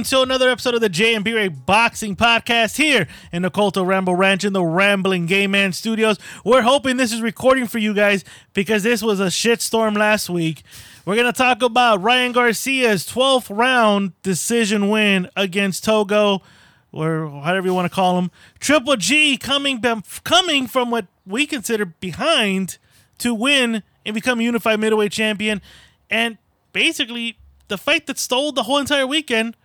To another episode of the J and B Ray Boxing Podcast here in the Colto Ramble Ranch in the Rambling Gay Man Studios. We're hoping this is recording for you guys because this was a shitstorm last week. We're gonna talk about Ryan Garcia's 12th round decision win against Tagoe, or whatever you want to call him. Triple G coming coming from what we consider behind to win and become a unified middleweight champion. And basically, the fight that stole the whole entire weekend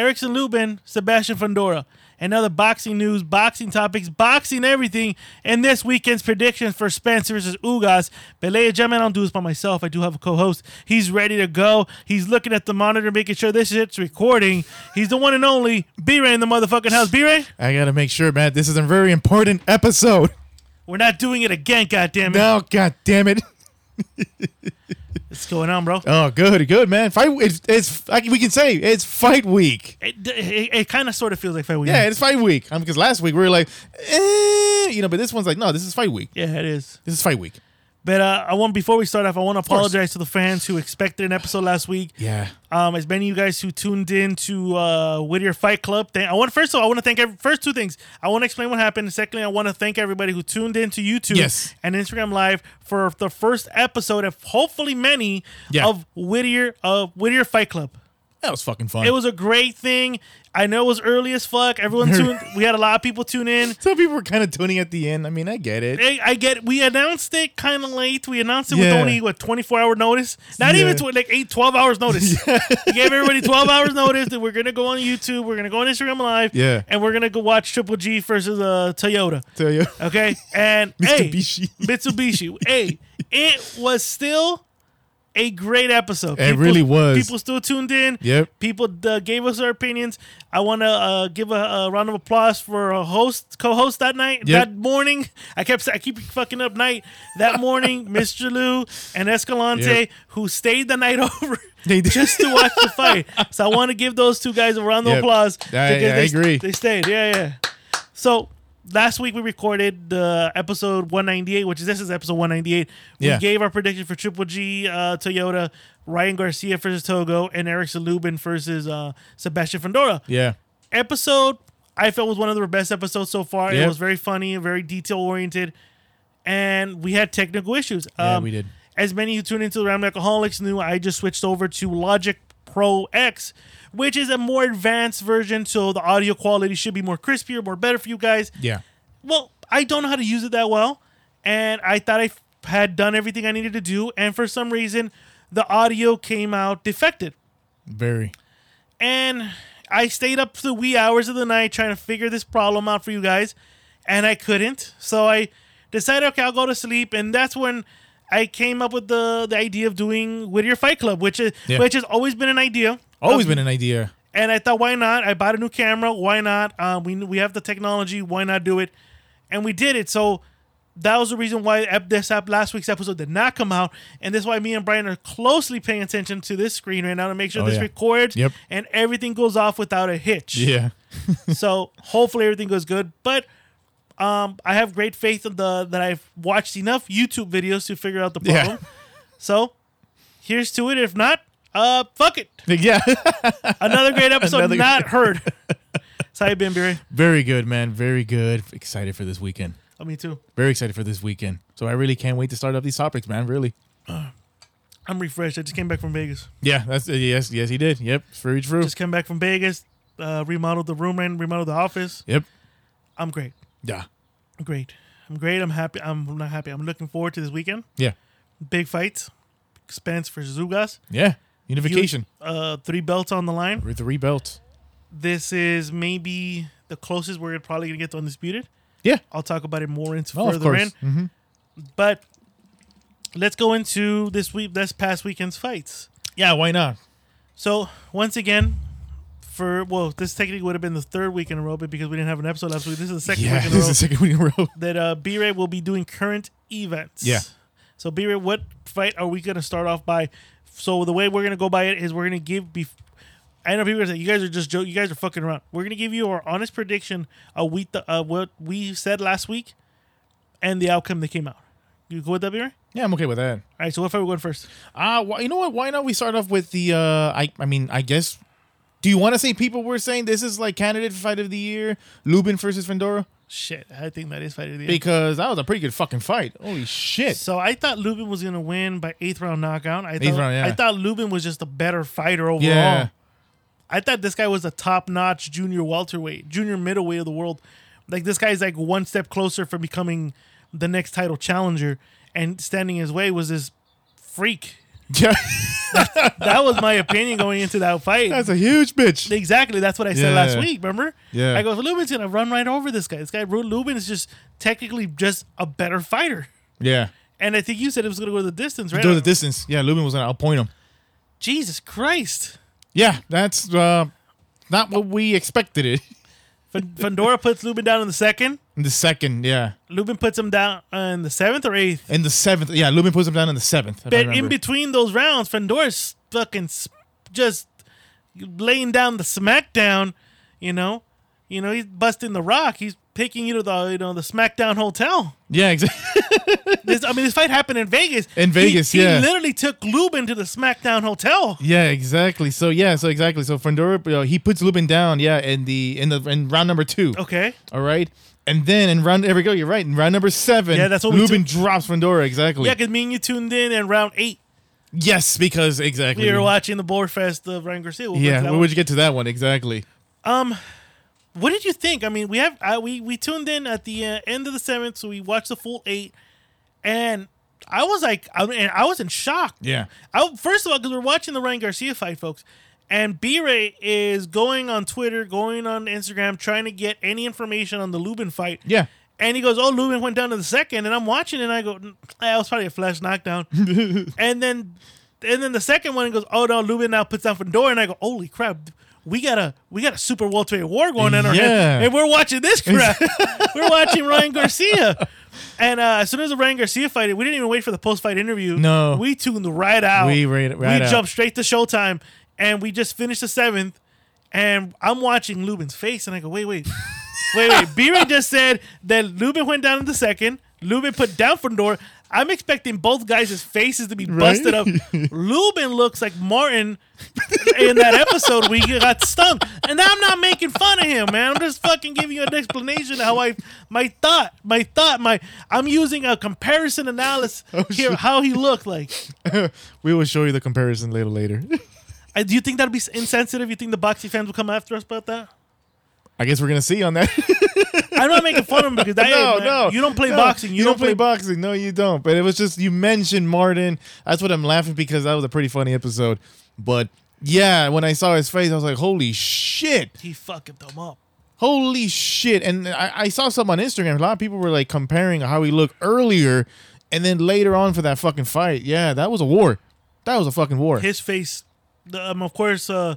Erickson Lubin, Sebastian Fundora. And other boxing news, boxing topics, boxing everything, and this weekend's predictions for Spence versus Ugas. But ladies and gentlemen, I don't do this by myself. I do have a co-host. He's ready to go. He's looking at the monitor, making sure this shit's recording. He's the one and only B-Ray in the motherfucking house. B-Ray, I gotta make sure, man. This is a very important episode. we're not doing it again, goddammit. No, god damn it. What's going on, bro? Oh, good, good, man. Fight. It's, it's like we can say it's fight week. It, it, it kind of sort of feels like fight week. Yeah, it's fight week. Because last week we were like, eh, you know, but this one's like, no, this is fight week. yeah, it is. This is fight week. But uh, I want before we start off, I want to apologize to the fans who expected an episode last week. Yeah. Um, as many of you guys who tuned in to uh, Whittier Fight Club, thank, I want first of all, I want to thank every, first two things. I want to explain what happened. Secondly, I want to thank everybody who tuned in to YouTube Yes. and Instagram Live for the first episode of hopefully many Yeah. of Whittier uh, Whittier Fight Club. That was fucking fun. It was a great thing. I know it was early as fuck. Everyone tuned. We had a lot of people tune in. Some people were kind of tuning at the end. I mean, I get it. I, I get. We announced it kind of late. We announced it with only what 24 hour notice. Not Yeah. even tw- like eight, 12 hours notice. we gave everybody 12 hours notice that we're gonna go on YouTube. We're gonna go on Instagram Live. Yeah. and we're gonna go watch Triple G versus uh, Toyota. You. Okay, and hey, Mitsubishi. Mitsubishi. hey, it was still a great episode. It really was. People still tuned in. Yep. People uh, gave us their opinions. I want to uh, give a, a round of applause for a host, co-host that night, Yep. that morning. I kept, I keep fucking up night. That morning, Mr. Lou and Escalante, Yep. who stayed the night over. They did. just to watch the fight. So I want to give those two guys a round of Yep. applause. I- I they, agree. They stayed. Yeah, yeah. So last week we recorded the episode 198, which is this is episode 198. We Yeah. gave our prediction for Triple G, uh, Toyota, Ryan Garcia versus Tagoe, and Erickson Lubin versus uh, Sebastian Fundora. Yeah. Episode I felt was one of the best episodes so far. It was very funny, very detail oriented, and we had technical issues. Yeah, Um, we did. As many who tuned into the Ram Alcoholics knew, I just switched over to Logic Pro X, which is a more advanced version, so the audio quality should be more crispier, more better for you guys Yeah. well, I don't know how to use it that well, and I thought I f- had done everything I needed to do, and for some reason, the audio came out defected, Very. and I stayed up to the wee hours of the night trying to figure this problem out for you guys, and I couldn't. So I decided, okay, I'll go to sleep, and that's when I came up with the the idea of doing Whittier Fight Club, which is Yeah. which has always been an idea. Always of- been an idea. and I thought, why not? I bought a new camera. Why not? Um, we we have the technology. Why not do it? And we did it. So that was the reason why this ep- last week's episode did not come out, and that's why me and Brian are closely paying attention to this screen right now to make sure Oh, this yeah. records Yep. and everything goes off without a hitch. Yeah. so hopefully everything goes good. But um, I have great faith in the that I've watched enough YouTube videos to figure out the Yeah. problem. So here's to it. If not, uh, fuck it. Yeah. Another great episode Another- not heard. So how you been, Barry? Very good, man. Very good. Excited for this weekend. Oh, me too. Very excited for this weekend. So I really can't wait to start up these topics, man. Really. I'm refreshed. I just came back from Vegas. Yeah, that's uh, yes, yes, he did. Yep, very true. Just came back from Vegas. uh, remodeled the room and remodeled the office. Yep. I'm great. Yeah. I'm great. I'm great. I'm happy. I'm not happy. I'm looking forward to this weekend. Yeah. Big fights. Spence for Zugas. Yeah. Unification Uh, three belts on the line. with the rebelt. This is maybe the closest we're probably gonna get to undisputed. Yeah. I'll talk about it more into Oh, further in. But let's go into this week, this past weekend's fights. Yeah. Why not? So once again, for well, this technically would have been the third week in a row, but because we didn't have an episode last week, this is the second Yeah. week in a This row is the second week in a row. that uh, B-Ray will be doing current events. Yeah. So B-Ray, what fight are we gonna start off by? So the way we're gonna go by it is we're gonna give. Bef- I know people are saying you guys are just joking. You guys are fucking around. We're gonna give you our honest prediction of we th- uh, what we said last week, and the outcome that came out. You go with that, B-Ray? Yeah, I'm okay with that. All right. So what are we going first? Uh, wh- you know what? Why not we start off with the? Uh, I I mean, I guess. Do you want to say people were saying this is like candidate for fight of the year, Lubin versus Fundora? Shit, I think that is fight of the year. Because that was a pretty good fucking fight. Holy shit! So I thought Lubin was gonna win by eighth round knockout. I thought, round, yeah. I thought Lubin was just a better fighter overall. Yeah. I thought this guy was a top notch junior welterweight, junior middleweight of the world. Like this guy's like one step closer from becoming the next title challenger, and standing his way was this freak. Yeah, That was my opinion going into that fight. that's a huge bitch. Exactly. That's what I said last week. Remember? Yeah. I go, Lubin's gonna run right over this guy. This guy, Lubin, is just technically just a better fighter. Yeah, And I think you said it was gonna go the distance, right? go the distance. Yeah, Lubin was gonna outpoint him. Jesus Christ. Yeah, that's uh, not what we expected it. F- Fundora puts Lubin down in the second. In the second, yeah, Lubin puts him down in the seventh or eighth. in the seventh, yeah, Lubin puts him down in the seventh. But in between those rounds, Fundora's fucking s- just laying down the smackdown. You know, you know he's busting the rock. He's taking you to the you know the SmackDown hotel. yeah, exactly. This, I mean, this fight happened in Vegas. In Vegas, he, yeah. He literally took Lubin to the SmackDown hotel. Yeah, exactly. So yeah, so exactly. So Fundora, uh, he puts Lubin down. Yeah, in the in the in round number two. Okay, All right, and then in round there we go. You're right. In round number seven, Yeah, that's what Lubin took- drops Fundora. Exactly. yeah, because me and you tuned in in round eight. Yes, because exactly. We were watching the Board Fest of Ryan Garcia. We'll Yeah, that where one. would you get to that one exactly? What did you think? I mean, we have uh, we we tuned in at the uh, end of the seventh, so we watched the full eight, and I was like, I mean, I was in shock. Yeah. I, first of all, because we're watching the Ryan Garcia fight, folks, and B-Ray is going on Twitter, going on Instagram, trying to get any information on the Lubin fight. Yeah. And he goes, "Oh, Lubin went down to the second, and I'm watching, and I go, "Mm, "That was probably a flash knockdown." and then, and then the second one goes, "Oh no, Lubin now puts down Fedor," and I go, "Holy crap!" We got a we got a super welterweight war going on in our Yeah. head, and we're watching this crap. we're watching Ryan Garcia, and uh, as soon as the Ryan Garcia fight, we didn't even wait for the post fight interview. No. we tuned right out. We right- right we out. jumped straight to Showtime, and we just finished the seventh. And I'm watching Lubin's face, and I go, "Wait, wait, wait, wait." B-Ray just said that Lubin went down in the second. Lubin put down Fedor. I'm expecting both guys' faces to be busted up. Lubin looks like Martin in that episode we got stung. And I'm not making fun of him, man. I'm just fucking giving you an explanation of how I my thought, my thought, my I'm using a comparison analysis here how he looked like. we will show you the comparison later. Later. Uh, do you think that'll be insensitive? You think the boxing fans will come after us about that? I guess we're gonna see on that. I'm not making fun of him because that, no, man, no, you don't play no. boxing. You, don't, play, boxing. No, you don't. But it was just you mentioned Martin. That's what I'm laughing because that was a pretty funny episode. But yeah, when I saw his face, I was like, "Holy shit! He fucking them up. Holy shit!" And I, I saw some on Instagram. A lot of people were like comparing how he looked earlier, and then later on for that fucking fight. Yeah, that was a war. That was a fucking war. His face, the, um, of course, uh,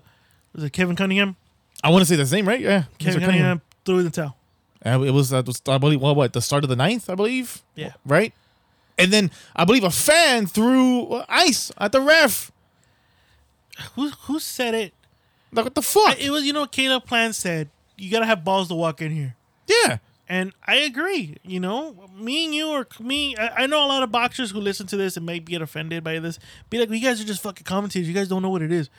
was it Kevin Cunningham? I want to say the same, right? Yeah, Kevin Mr. Cunningham threw in the towel. Uh, it was that was I believe what what the start of the ninth, I believe. Yeah. Right. And then I believe a fan threw uh, ice at the ref. Who who said it? Like what the fuck? It was you know Caleb Plant said. You gotta have balls to walk in here. yeah. And I agree. You know, me and you or me. I, I know a lot of boxers who listen to this and may get offended by this. Be like, you guys are just fucking commentators. You guys don't know what it is.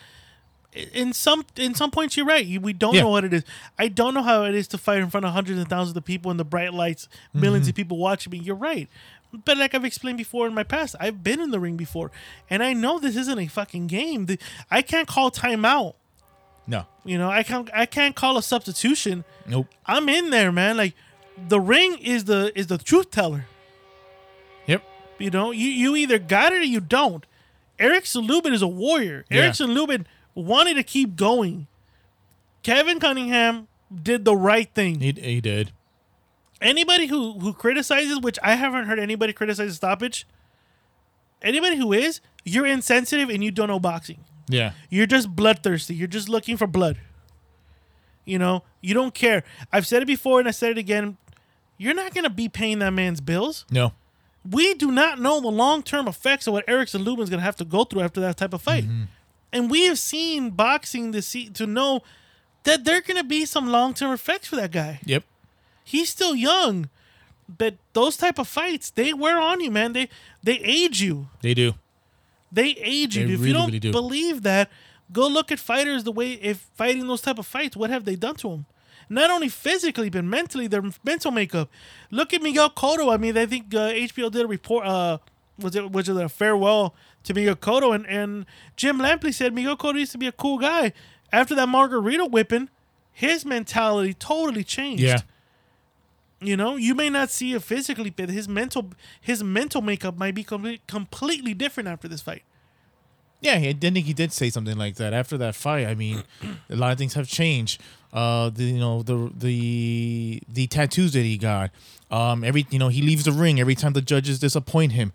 In some in some points, you're right. We don't Yeah. know what it is. I don't know how it is to fight in front of hundreds and thousands of people in the bright lights, 1000000s Mm-hmm. of people watching me. You're right. But like I've explained before in my past, I've been in the ring before, and I know this isn't a fucking game. The- I can't call timeout No. You know, I can't I can't call a substitution. Nope. I'm in there, man. Like the ring is the is the truth teller. Yep. You know, you you either got it or you don't. Erickson Lubin is a warrior. Yeah. Erickson Lubin wanted to keep going. Kevin Cunningham did the right thing. He, he did. Anybody who who criticizes, which I haven't heard anybody criticize stoppage. Anybody who is, you're insensitive and you don't know boxing. Yeah. You're just bloodthirsty. You're just looking for blood. You know, you don't care. I've said it before and I said it again. You're not going to be paying that man's bills. No. We do not know the long term effects of what Erickson Lubin's going to have to go through after that type of fight. Mm-hmm. And we have seen boxing to see to know that there are going to be some long term effects for that guy. Yep. He's still young, but those type of fights they wear on you, man. They they age you. They do. They age you. They if really, you don't really do. believe that, go look at fighters the way if fighting those type of fights, what have they done to them? Not only physically, but mentally, their mental makeup. Look at Miguel Cotto. I mean, I think uh, HBO did a report. Uh, was it was it a farewell to Miguel Cotto? And and Jim Lampley said Miguel Cotto used to be a cool guy. After that Margarito whipping, his mentality totally changed. Yeah. You know, you may not see it physically, but his mental his mental makeup might be complete, completely different after this fight. Yeah, I didn't think he did say something like that after that fight. I mean, a lot of things have changed. Uh, the you know the the the tattoos that he got. Um, every you know he leaves the ring every time the judges disappoint him.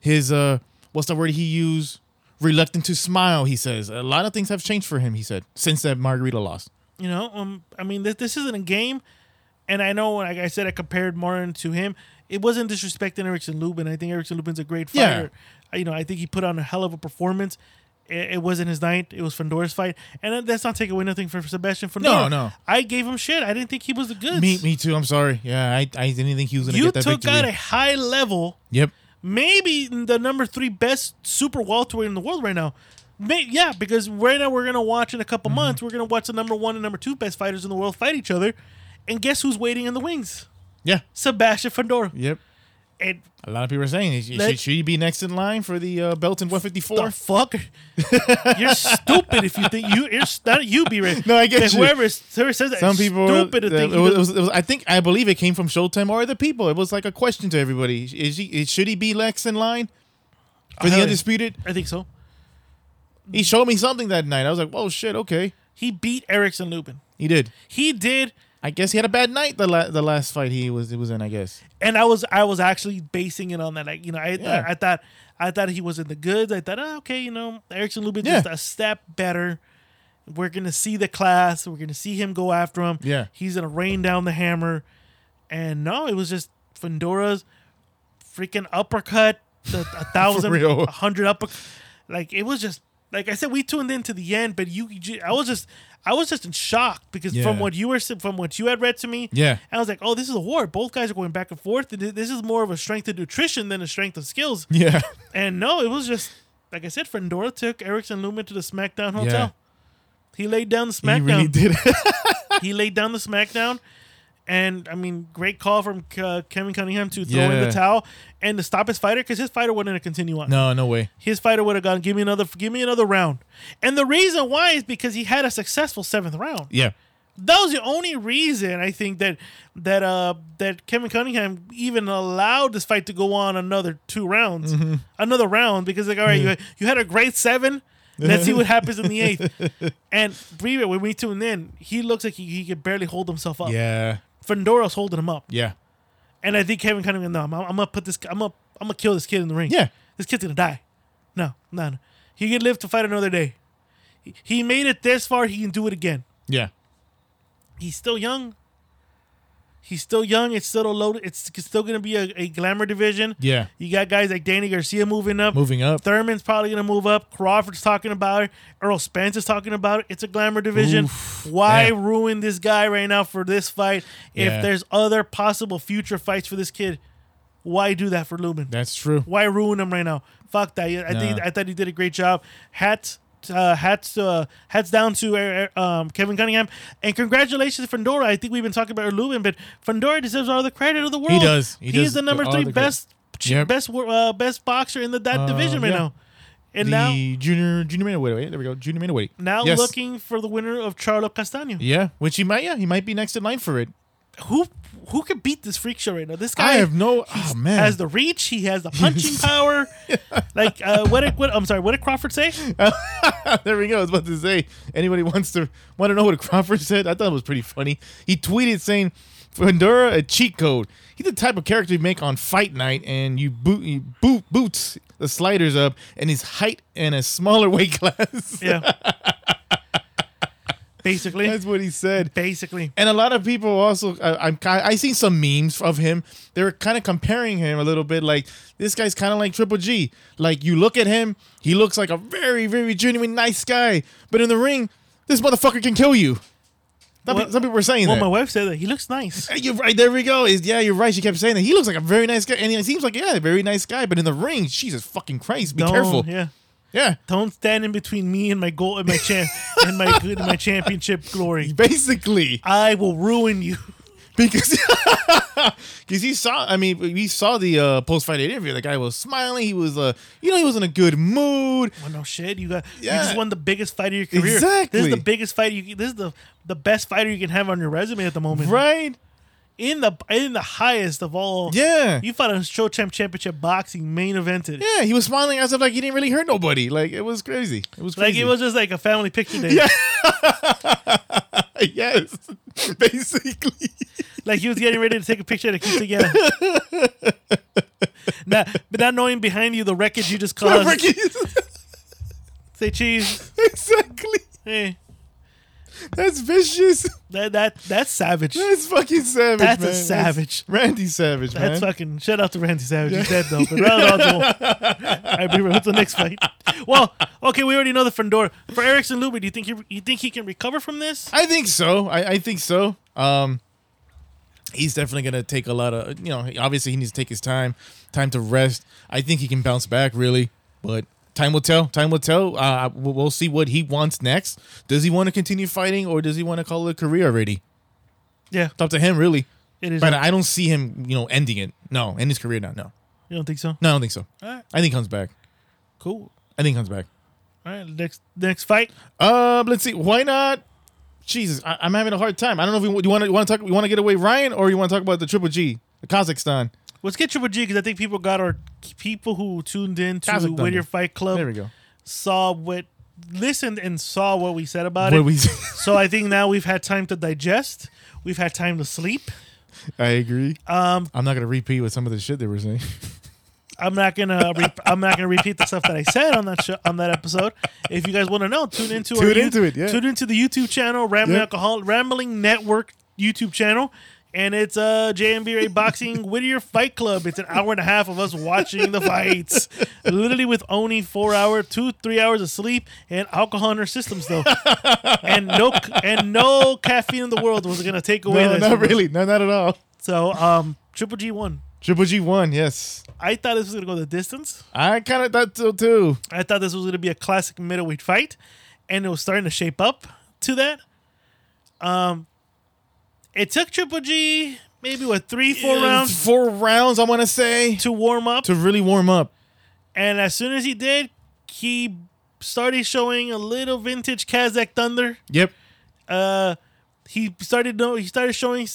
His uh, what's the word he used? Reluctant to smile. He says a lot of things have changed for him. He said since that Margarito loss. You know, um, I mean, this, this isn't a game, and I know, like I said, I compared Martin to him. It wasn't disrespecting Erickson Lubin. I think Erickson Lubin's a great fighter. Uh, You know, I think he put on a hell of a performance. It, it wasn't his night. It was Fandor's fight, and that's not taking away nothing from Sebastian Fandor. No, no. I gave him shit. I didn't think he was the goods. Me, me too. I'm sorry. Yeah, I, I didn't think he was gonna you get that took victory. out a high level, yep. maybe the number three best super welterweight in the world right now. May, yeah, because right now we're gonna watch in a Mm-hmm. couple months. We're gonna watch the number one and number two best fighters in the world fight each other, and guess who's waiting in the wings? Yeah. Sebastian Fundora. Yep. And A lot of people are saying should, should he be next in line for the uh, belt in 154? the fuck? you're stupid if you think you. You're not you, be right. No, I get you. Whoever, whoever says that, Some people, stupid to uh, think. it was, it was- it was- I think, I believe it came from Showtime or the people. It was like a question to everybody: Is he? Should he be next in line for the undisputed? I think so. He showed me something that night. I was like, "Whoa, shit, okay." He beat Erickson Lubin. He did. He did I guess he had a bad night the la- the last fight he was it was in. I guess. and I was I was actually basing it on that. Like you know, I Yeah. I, thought I thought he was in the goods. I thought, oh, okay, you know, Erickson Lubin Yeah. just a step better. We're gonna see the class. We're gonna see him go after him. Yeah. he's gonna rain down the hammer. And no, it was just Fundora's freaking uppercut, the, a thousand, a hundred upper. Like it was just like I said, we tuned in to the end, but you I was just. I was just in shock because Yeah. from what you were from what you had read to me, Yeah. I was like, oh, this is a war. Both guys are going back and forth. This is more of a strength of nutrition than a strength of skills. Yeah. And no, it was just like I said. Fundora took Erickson Lubin to the SmackDown hotel. He laid down the He SmackDown. really did. He laid down the SmackDown, and I mean, great call from uh, Kevin Cunningham to throw in Yeah. the towel and to stop his fighter because his fighter wouldn't have continue on. no, no way. His fighter would have gone, give me another, give me another round. And the reason why is because he had a successful seventh round Yeah. that was the only reason I think that that uh that Kevin Cunningham even allowed this fight to go on another two rounds, Mm-hmm. another round because like all right, you you had a great seven. Let's see what happens in the eighth. And Brewer, when we tuned in, he looks like he, he could barely hold himself up. Yeah. Fundora's holding him up, Yeah. and I think Kevin Cunningham, no, I'm, I'm gonna put this, I'm gonna, I'm gonna kill this kid in the ring. Yeah. this kid's gonna die. No, no, no. He can live to fight another day. He, he made it this far. He can do it again Yeah. he's still young. He's still young. It's still a load. It's still going to be a, a glamour division. Yeah. You got guys like Danny Garcia moving up. Moving up. Thurman's probably going to move up. Crawford's talking about it. Errol Spence is talking about it. It's a glamour division. Oof. Why Yeah. ruin this guy right now for this fight if Yeah. there's other possible future fights for this kid? Why do that for Lubin? That's true. Why ruin him right now? Fuck that. I think I thought he did a great job. Hats uh, hats uh, hats down to uh, um, Kevin Cunningham and congratulations to Fundora. I think we've been talking about Lubin, but Fundora deserves all the credit of the world. He does. He He's does the number three the best Yep. best uh, best boxer in the that Uh, division right yeah. now. And the now, junior junior middleweight. There we go. Junior middleweight. now Yes. looking for the winner of Charlo Castaño. Yeah, which he might. Yeah, he might be next in line for it. Who who could beat this freak show right now? This guy I have no. Oh man. has the reach. He has the punching power. Like uh, what? Did, what? I'm sorry. What did Crawford say? there we go. I was about to say. Anybody wants to want to know what Crawford said? I thought it was pretty funny. He tweeted saying, "Fundora a cheat code. He's the type of character you make on fight night, and you boot you boot boots the sliders up, and his height and a smaller weight class." Yeah. Basically. That's what he said. Basically. And a lot of people also, I, I'm ki- I seen some memes of him. They're kind of comparing him a little bit. Like this guy's kind of like Triple G. Like you look at him, he looks like a very, very genuine nice guy. But in the ring, this motherfucker can kill you. Some, Well- pe- some people were saying Well, that. my wife said that he looks nice. Hey, You're right. There we go. Is yeah, you're right. She kept saying that he looks like a very nice guy, and he seems like yeah, a very nice guy. But in the ring, Jesus fucking Christ, be Don't- careful. Yeah. Yeah, Don't stand in between me and my goal and my champ and my good my championship glory. basically. I will ruin you. because because he saw i mean we saw the uh post-fight interview the guy was smiling he was uh you know he was in a good mood Well, no shit. You got you just won the biggest fight of your career. Exactly. This is the biggest fight you. This is the the best fighter you can have on your resume at the moment. right In the in the highest of all. yeah You fought a show champ championship boxing main evented. yeah he was smiling as if like he didn't really hurt nobody like it was crazy it was Like it was just like a family picture day. Yeah. yes basically Like he was getting ready to take a picture to keep together. not, but not knowing behind you the wreckage you just caused. Say cheese. exactly Hey, that's vicious that that that's savage. that's fucking savage That's a man. savage. randy savage That's man fucking shout out to Randy Savage. He's dead though. But round on to. All right, Beaver, what's the next fight? Well, okay, we already know the Fundora. For Erickson Luby, do you think he you think he can recover from this? I think so. I, I think so. Um, he's definitely gonna take a lot of you know. Obviously, he needs to take his time, time to rest. I think he can bounce back really, but time will tell. Time will tell. Uh, we'll, see what he wants next. Does he want to continue fighting, or does he want to call it a career already? Yeah, It's up to him really. it is. But I don't see him, you know, ending it. No, end his career now. No, you don't think so? no, I don't think so. All right, I think he comes back. cool. I think he comes back. All right, next next fight. Um, let's see. Why not? Jesus, I, I'm having a hard time. I don't know if we, you want to you want to talk. You want to get away Ryan, or you want to talk about the Triple G, the Kazakhstan. Let's get Triple G because I think people got our people who tuned in to Whittier Fight Club There we go. saw what listened and saw what we said about What it. we, so I think now we've had time to digest. We've had time to sleep. I agree. Um, I'm not gonna repeat what some of the shit they were saying. I'm not gonna re- I'm not gonna repeat the stuff that I said on that show, on that episode. If you guys want to know, tune into our Tune into it, yeah. Tune into the YouTube channel, Rambling Yeah. Alcohol, Rambling Network YouTube channel, and it's uh JMBA Boxing Whittier Fight Club. It's an hour and a half of us watching the fights, literally with only four hour, two three hours of sleep and alcohol in our systems though, and no and no caffeine in the world was gonna take away. no, this not us. really. No, not at all. So um, Triple G won. Triple G won. Yes, I thought this was gonna go the distance. I kind of thought so too. I thought this was going to be a classic middleweight fight, and it was starting to shape up to that. Um, it took Triple G maybe what three, four Yeah, rounds Four rounds. I want to say to warm up, to really warm up. and as soon as he did, he started showing a little vintage Kazakh Thunder. Yep. Uh, he started know he started showing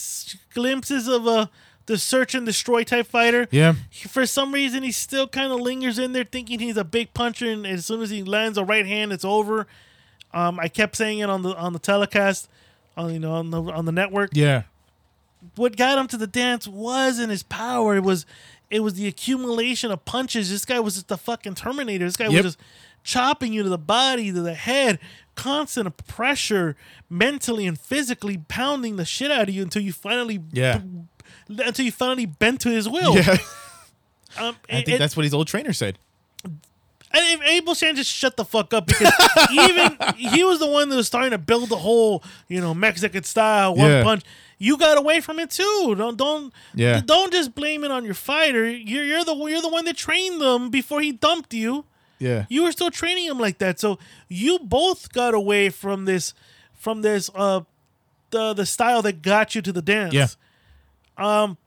glimpses of a the search and destroy type fighter. Yeah. He- for some reason he still kind of lingers in there thinking he's a big puncher and as soon as he lands a right hand it's over um, i kept saying it on the on the telecast on you know on the on the network Yeah. what got him to the dance wasn't his power it was it was the accumulation of punches this guy was just the fucking terminator this guy Yep. was just chopping you to the body to the head constant pressure mentally and physically pounding the shit out of you until you finally Yeah. until you finally bent to his will Yeah. um, I think that's what his old trainer said. And if Abel Sanchez shut the fuck up because even he was the one that was starting to build the whole, you know, Mexican style one Yeah. punch. You got away from it too. Don't don't Yeah. don't just blame it on your fighter. You're you're the you're the one that trained them before he dumped you. Yeah. You were still training him like that. So you both got away from this from this uh the the style that got you to the dance. Yeah. Um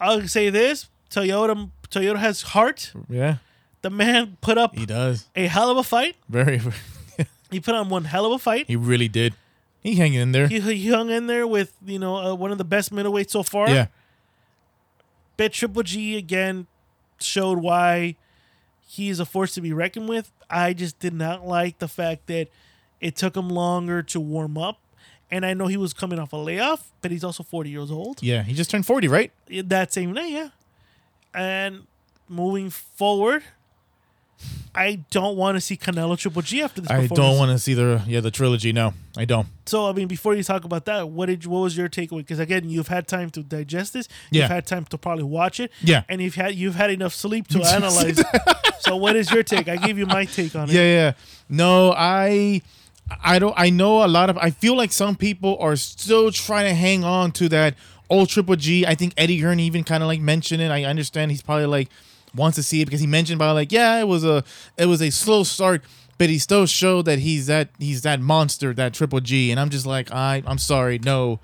I'll say this: Toyota Toyota has heart. Yeah. The man put up He does a hell of a fight. very. He put on one hell of a fight. he really did. He hanging in there. He, he hung in there with you know uh, one of the best middleweights so far. yeah, Bet Triple G again showed why he's a force to be reckoned with. I just did not like the fact that it took him longer to warm up. And I know he was coming off a layoff, but he's also 40 years old. yeah. He just turned forty, right? That same night, yeah. And moving forward, I don't want to see Canelo Triple G after this I don't want to see the yeah the trilogy. No, I don't. So I mean, before you talk about that, what did what was your takeaway? Because again, you've had time to digest this. Yeah. You've had time to probably watch it. Yeah. And you've had you've had enough sleep to analyze. it. So what is your take? I gave you my take on it. Yeah, yeah. No, I I don't I know a lot of I feel like some people are still trying to hang on to that old Triple G. I think Eddie Hearn even kind of like mentioned it. I understand he's probably like wants to see it because he mentioned about like, yeah, it was a it was a slow start, but he still showed that he's that he's that monster, that Triple G. And I'm just like, I I'm sorry, no.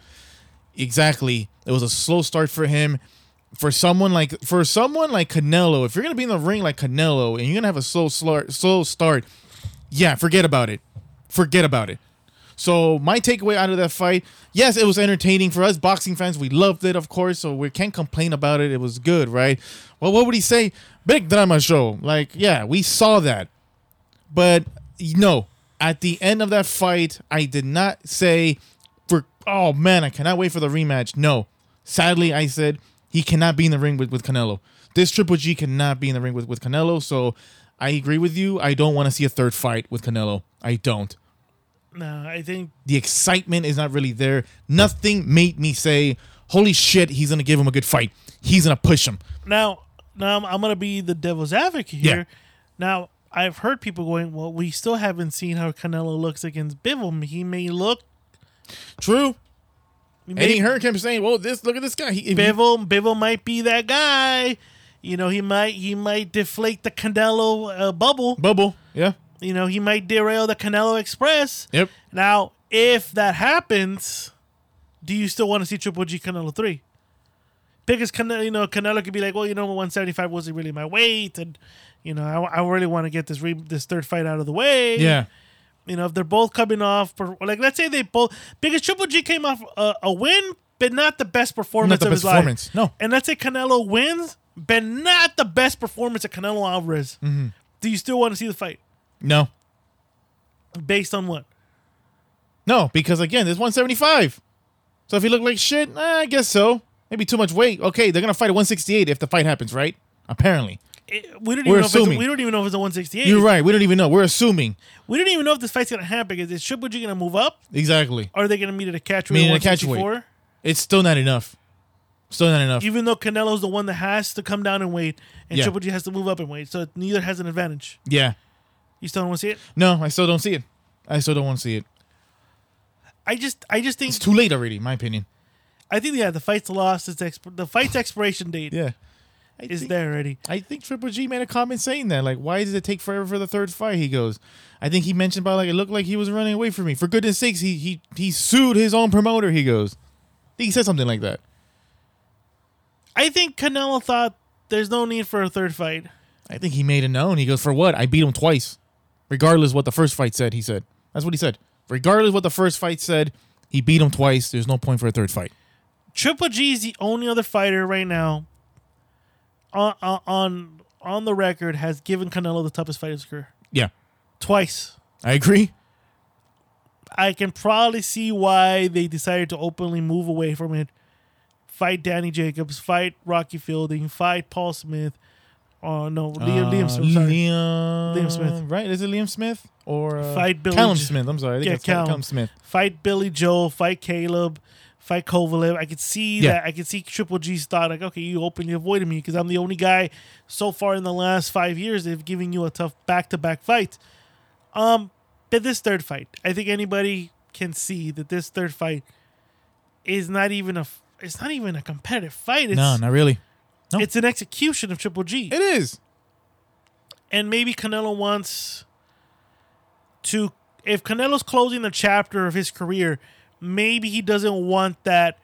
Exactly. It was a slow start for him. For someone like for someone like Canelo, if you're gonna be in the ring like Canelo and you're gonna have a slow slow slow start, yeah, forget about it. Forget about it. So my takeaway out of that fight, yes, it was entertaining for us boxing fans. We loved it, of course, so we can't complain about it. It was good, right? Well, what would he say? Big drama show. Like, yeah, we saw that. But no, at the end of that fight, I did not say for oh man, I cannot wait for the rematch. No. Sadly, I said he cannot be in the ring with, with Canelo. This Triple G cannot be in the ring with, with Canelo. So I agree with you. I don't want to see a third fight with Canelo. I don't No, I think the excitement is not really there. Nothing made me say, "Holy shit, he's gonna give him a good fight. He's gonna push him." now now I'm, I'm gonna be the devil's advocate Yeah. here. Now I've heard people going, well, we still haven't seen how Canelo looks against Bivol. He may look. True. he may- Eddie Hearn kept saying, "Well, this look at this guy. He- Bivol Bivol might be that guy. You know, he might he might deflate the Canelo uh, bubble. bubble, yeah, You know, he might derail the Canelo Express. yep, Now, if that happens, do you still want to see Triple G Canelo three? Because Canelo, you know, Canelo could be like, well, you know, 175 wasn't really my weight, and you know, I, I really want to get this re- this third fight out of the way. yeah, You know, if they're both coming off, like let's say they both because Triple G came off a, a win, but not the best performance not the of best his life. performance. No, And let's say Canelo wins, but not the best performance of Canelo Alvarez. Mm-hmm. Do you still want to see the fight no, based on what? no, because again, there's 175. So if he looked like shit, eh, I guess so. Maybe too much weight. Okay, they're gonna fight at 168 if the fight happens, right? Apparently, It- we don't We're even know if it's a, assuming. we don't even know if it's a 168. you're right. We don't even know. We're assuming We don't even know if this fight's gonna happen because is Triple G gonna move up exactly. or are they gonna meet at a catch Meet weight at a catch weight. It's still not enough. Still not enough. Even though Canelo's the one that has to come down and wait, and Yeah. Triple G has to move up and wait, so neither has an advantage. yeah. You still don't want to see it? No, I still don't see it. I still don't want to see it. I just, I just think, It's too late already, in my opinion. I think yeah, the fight's lost. It's exp- the fight's expiration date Yeah. I is think, there already. I think Triple G made a comment saying that. Like, why does it take forever for the third fight? He goes, I think he mentioned about like it looked like he was running away from me. For goodness sakes, he he he sued his own promoter. He goes, I think he said something like that. I think Canelo thought there's no need for a third fight. I think he made it known. He goes, for what? I beat him twice, regardless what the first fight said. He said that's what he said. Regardless what the first fight said, he beat him twice. There's no point for a third fight. Triple G is the only other fighter right now on on on the record has given Canelo the toughest fight of his career Yeah, twice. I agree. I can probably see why they decided to openly move away from it. Fight Danny Jacobs, fight Rocky Fielding, fight Paul Smith. Oh no, Liam, Liam Smith. Uh, Sorry. Liam, Liam Smith. Right? Is it Liam Smith or uh, Fight Billy Callum J- Smith? I'm sorry. I think Yeah, it's Callum. Callum. Smith. Fight Billy Joe, fight Caleb, fight Kovalev. I could see Yeah. that. I could see Triple G's thought like, okay, you openly avoided me because I'm the only guy so far in the last five years they've given you a tough back to back fight. Um, but this third fight, I think anybody can see that this third fight is not even a. It's not even a competitive fight. It's, No, not really. No. it's an execution of Triple G. It is. and maybe Canelo wants to if Canelo's closing the chapter of his career, maybe he doesn't want that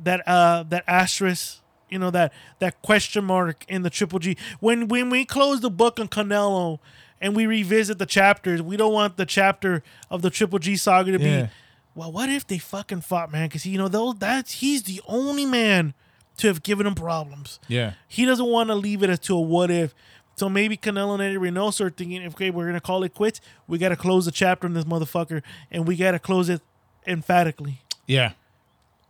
that uh that asterisk you know that that question mark in the Triple G. When when we close the book on Canelo and we revisit the chapters, we don't want the chapter of the Triple G saga to Yeah. be, well, what if they fucking fought, man? Because you know those that's he's the only man to have given him problems. Yeah. He doesn't want to leave it as to a what if. So maybe Canelo and Eddie Reynoso are thinking, okay, we're gonna call it quits. We gotta close the chapter on this motherfucker, and we gotta close it emphatically. Yeah.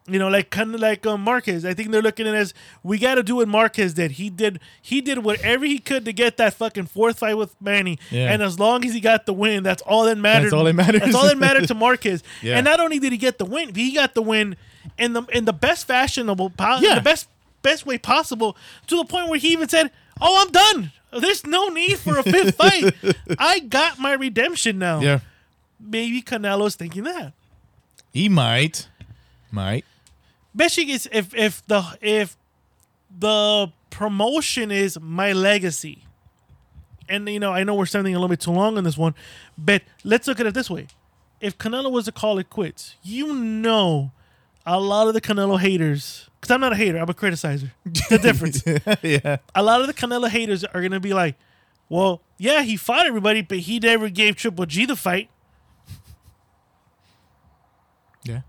You know, like kind of like um, Marquez. I think they're looking at it as we got to do what Marquez did. He did he did whatever he could to get that fucking fourth fight with Manny. Yeah. And as long as he got the win, that's all that mattered. That's all that matters. That's all that mattered to Marquez. Yeah. And not only did he get the win, he got the win in the in the best fashionable, po- Yeah. the best best way possible, to the point where he even said, "Oh, I'm done. There's no need for a fifth fight. I got my redemption now." Yeah. Maybe Canelo's thinking that. He might. Might. especially is if if the if the promotion is my legacy and you know i know we're spending a little bit too long on this one but let's look at it this way if canelo was to call it quits you know a lot of the canelo haters because i'm not a hater i'm a criticizer the difference yeah. a lot of the canelo haters are going to be like well yeah he fought everybody but he never gave triple g the fight Yeah.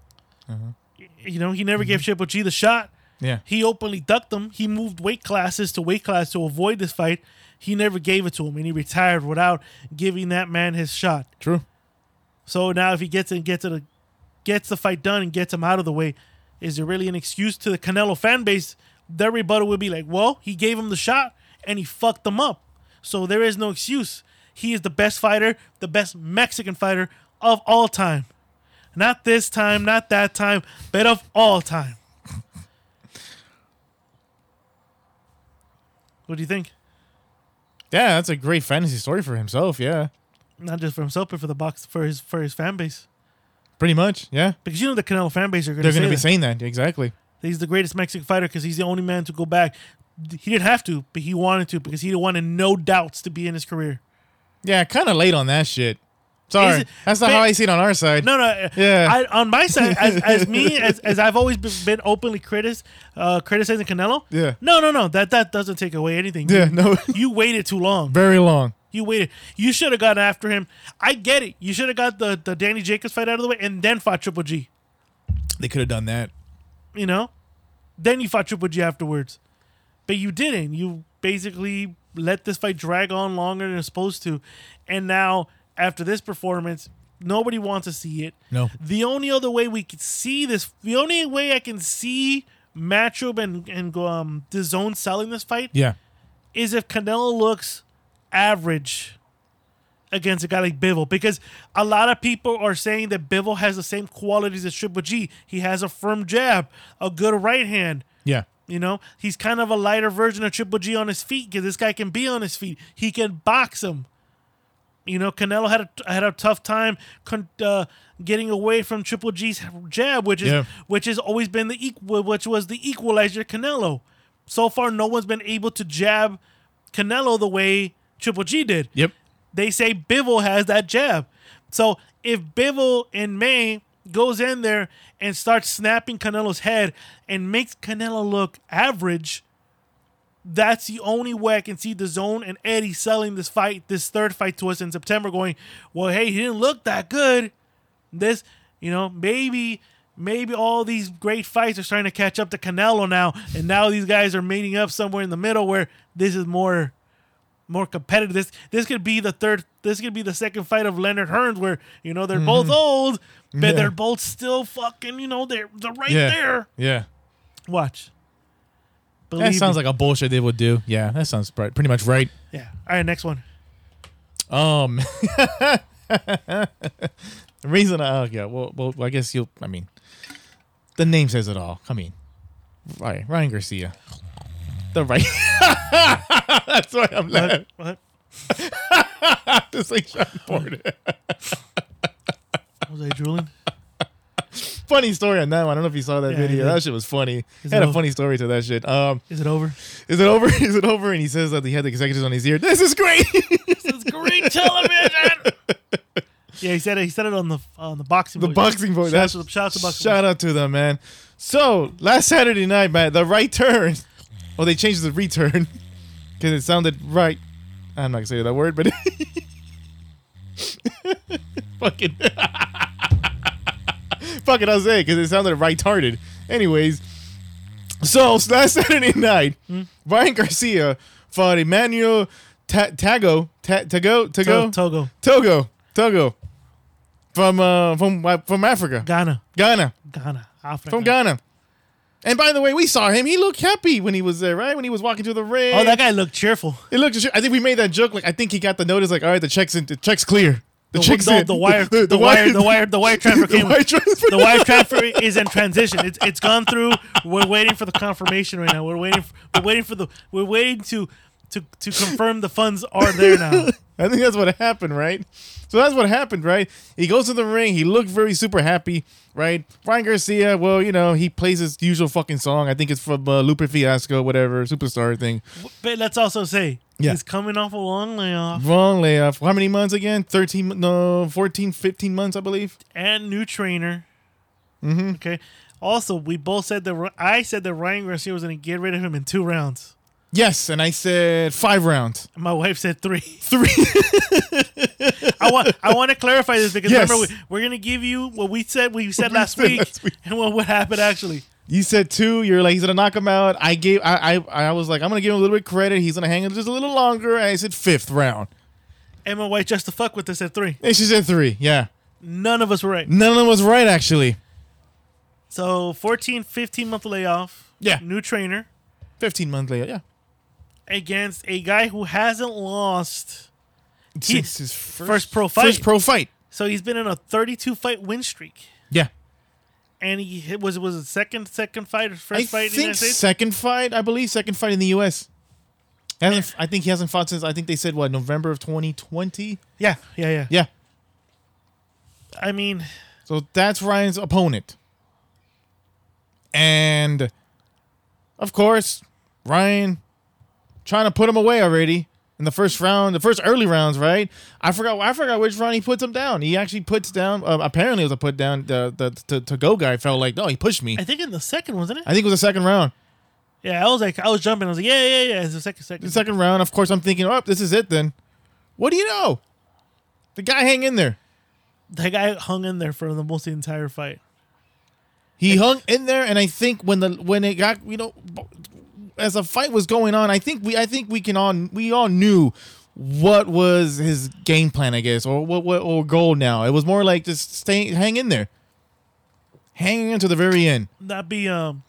Uh-huh. you know he never gave mm-hmm. triple g the shot Yeah. He openly ducked him. He moved weight classes to weight class to avoid this fight. He never gave it to him, and he retired without giving that man his shot. True. So now, if he gets and gets to the gets the fight done and gets him out of the way, is there really an excuse to the Canelo fan base? Their rebuttal would be like, "Well, he gave him the shot and he fucked them up, so there is no excuse. He is the best fighter, the best Mexican fighter of all time. Not this time, not that time, but of all time." What do you think? Yeah, that's a great fantasy story for himself. Yeah. Not just for himself, but for the box for his for his fan base. Pretty much. Yeah. Because you know the Canelo fan base are going to they're going to be that. saying that. Exactly. he's the greatest Mexican fighter because he's the only man to go back. He didn't have to, but he wanted to because he wanted no doubts to be in his career. Yeah, kind of late on that shit. Sorry. it- That's not but- how I see it on our side. No, no. Yeah. I, on my side, as, as me, as, as I've always been, been openly critic, uh, criticizing Canelo. Yeah. No, no, no. That that doesn't take away anything. Yeah, You- no. You waited too long. Very long. You waited. You should have gone after him. I get it. You should have got the, the Danny Jacobs fight out of the way and then fought Triple G. They could have done that. You know? Then you fought Triple G afterwards. But you didn't. You basically let this fight drag on longer than it's supposed to. And now, after this performance, nobody wants to see it. No. The only other way we could see this, the only way I can see Matchroom and, and um, DAZN selling this fight Yeah. is if Canelo looks average against a guy like Bivol because a lot of people are saying that Bivol has the same qualities as Triple G. He has a firm jab, a good right hand. Yeah. You know, he's kind of a lighter version of Triple G on his feet because this guy can be on his feet. He can box him. You know, Canelo had a had a tough time con- uh, getting away from Triple G's jab, which is Yeah. which has always been the equal, which was the equalizer Canelo. So far, no one's been able to jab Canelo the way Triple G did. Yep. They say Bivol has that jab. So if Bivol in May goes in there and starts snapping Canelo's head and makes Canelo look average, that's the only way I can see DAZN and Eddie selling this fight, this third fight to us in September, going, Well, hey, he didn't look that good. This, you know, maybe maybe all these great fights are starting to catch up to Canelo now, and now these guys are meeting up somewhere in the middle where this is more more competitive. This this could be the third. This could be the second fight of Leonard Hearns, where you know they're both old, but Mm-hmm. Yeah. they're both still fucking. You know they're they're right Yeah. there. Yeah. Watch. That Believe sounds me. like a bullshit they would do. Yeah, that sounds pretty much right. yeah. All right, next one. Um, the reason I, oh, yeah, well, well, I guess you'll, I mean, the name says it all. I mean, right, Ryan Garcia. The right. That's why I'm laughing. What? Just like Shawn Porter. Was I drooling? funny story on that one. I don't know if you saw that Yeah, video. That shit was funny. Is Had a over? funny story to that shit. Um, Is it over? is it over? Is it over? And he says that he had the executives on his ear. This is great. This is great television. yeah, he said it. He said it on the on the boxing. the boxing voice. Shout out That's to the shout out to boxing. Shout out to them, man. So last Saturday night, man, the right turn. Oh, they changed the return because it sounded right. I'm not gonna say that word, but fucking fucking I'll say because it sounded retarded. Anyways, so last Saturday night, Ryan Garcia fought Emmanuel Ta- Tagoe Ta- Tagoe Tagoe Togo, Togo Togo from uh from from Africa Ghana, Ghana Ghana, Africa. from Ghana. And by the way, we saw him. He looked happy when he was there, right? When he was walking to the ring. Oh, that guy looked cheerful. It looked. I think we made that joke. Like I think he got the notice. Like all right, the checks in, the checks clear. The, The, checks the, in. the wire, the, wire, the wire, the wire transfer the came. wire transfer. the wire transfer is in transition. It's it's gone through. We're waiting for the confirmation right now. We're waiting. For, we're waiting for the. We're waiting to to to confirm the funds are there now. I think that's what happened, right? So that's what happened, right? He goes to the ring. He looked very super happy, right? Ryan Garcia, well, you know, he plays his usual fucking song. I think it's from uh, Lupe Fiasco, whatever, superstar thing. But let's also say Yeah. he's coming off a long layoff Long layoff. How many months again? 13, no, 14, 15 months, I believe. and new trainer. Mm-hmm. Okay. Also, we both said that I said that Ryan Garcia was going to get rid of him in two rounds. Yes, and I said five rounds. My wife said three. Three. I want I want to clarify this because Yes. remember we, we're going to give you what we said we said we last said week, last week. and what would happen actually. You said two. You're like he's gonna knock him out. I gave. I. I. I was like I'm gonna give him a little bit credit. He's gonna hang it just a little longer. And I said fifth round, And my wife just to fuck with us at three. and she said three. Yeah, None of us were right. none of them was right actually. So 14, 15 month layoff. Yeah. New trainer Fifteen months later. Yeah, against a guy who hasn't lost. Since his first, first pro fight. First pro fight. So he's been in a 32 fight win streak. Yeah, And he hit, was was it second second fight or first I fight in the think second fight. I believe second fight in the U.S. Hasn't, I think he hasn't fought since I think they said what November of 2020. yeah, yeah, yeah, Yeah, I mean, so that's Ryan's opponent, and of course Ryan trying to put him away already in the first round, the first early rounds, right? I forgot. I forgot which round he puts him down. He actually puts down. Uh, apparently, it was a put down. The the to, to go guy felt like no, he pushed me. I think in the second, wasn't it? I think it was the second round. Yeah, I was like, I was jumping. I was like, yeah, yeah, yeah. It's the second, second. The second round, of course, I'm thinking, oh, this is it then. What do you know? The guy hang in there. That guy hung in there for the most of the entire fight. He hung in there, and I think when the when it got you know, as the fight was going on, I think we I think we can all we all knew what was his game plan, I guess, or what what or goal. Now it was more like just stay hang in there, hanging into the very end. That'd be um,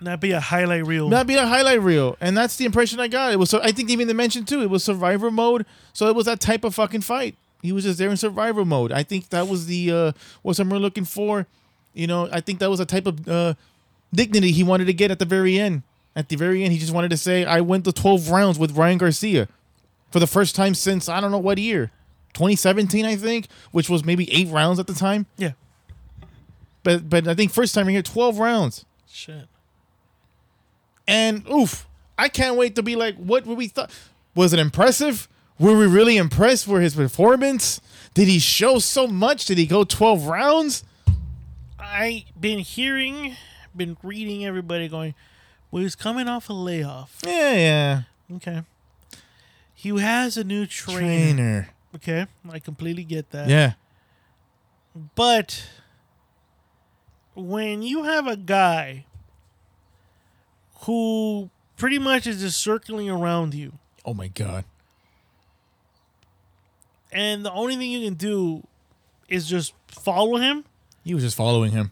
that'd be a highlight reel. That'd be a highlight reel, and that's the impression I got. It was so I think even the mention too. It was survivor mode, so it was that type of fucking fight. He was just there in survivor mode. I think that was the uh what some were looking for. You know, I think that was a type of uh dignity he wanted to get at the very end. At the very end, he just wanted to say, "I went the twelve rounds with Ryan Garcia for the first time since I don't know what year, 2017, I think, which was maybe eight rounds at the time. yeah. But but I think first time here, twelve rounds." Shit. And oof, I can't wait to be like, what were we thought? Was it impressive? Were we really impressed with his performance? Did he show so much? Did he go 12 rounds? I been hearing, been reading everybody going, well, he's coming off a layoff. Yeah, yeah. Okay. He has a new trainer. Trainer. Okay. I completely get that. Yeah. But when you have a guy who pretty much is just circling around you, Oh my God. and the only thing you can do is just follow him, He was just following him.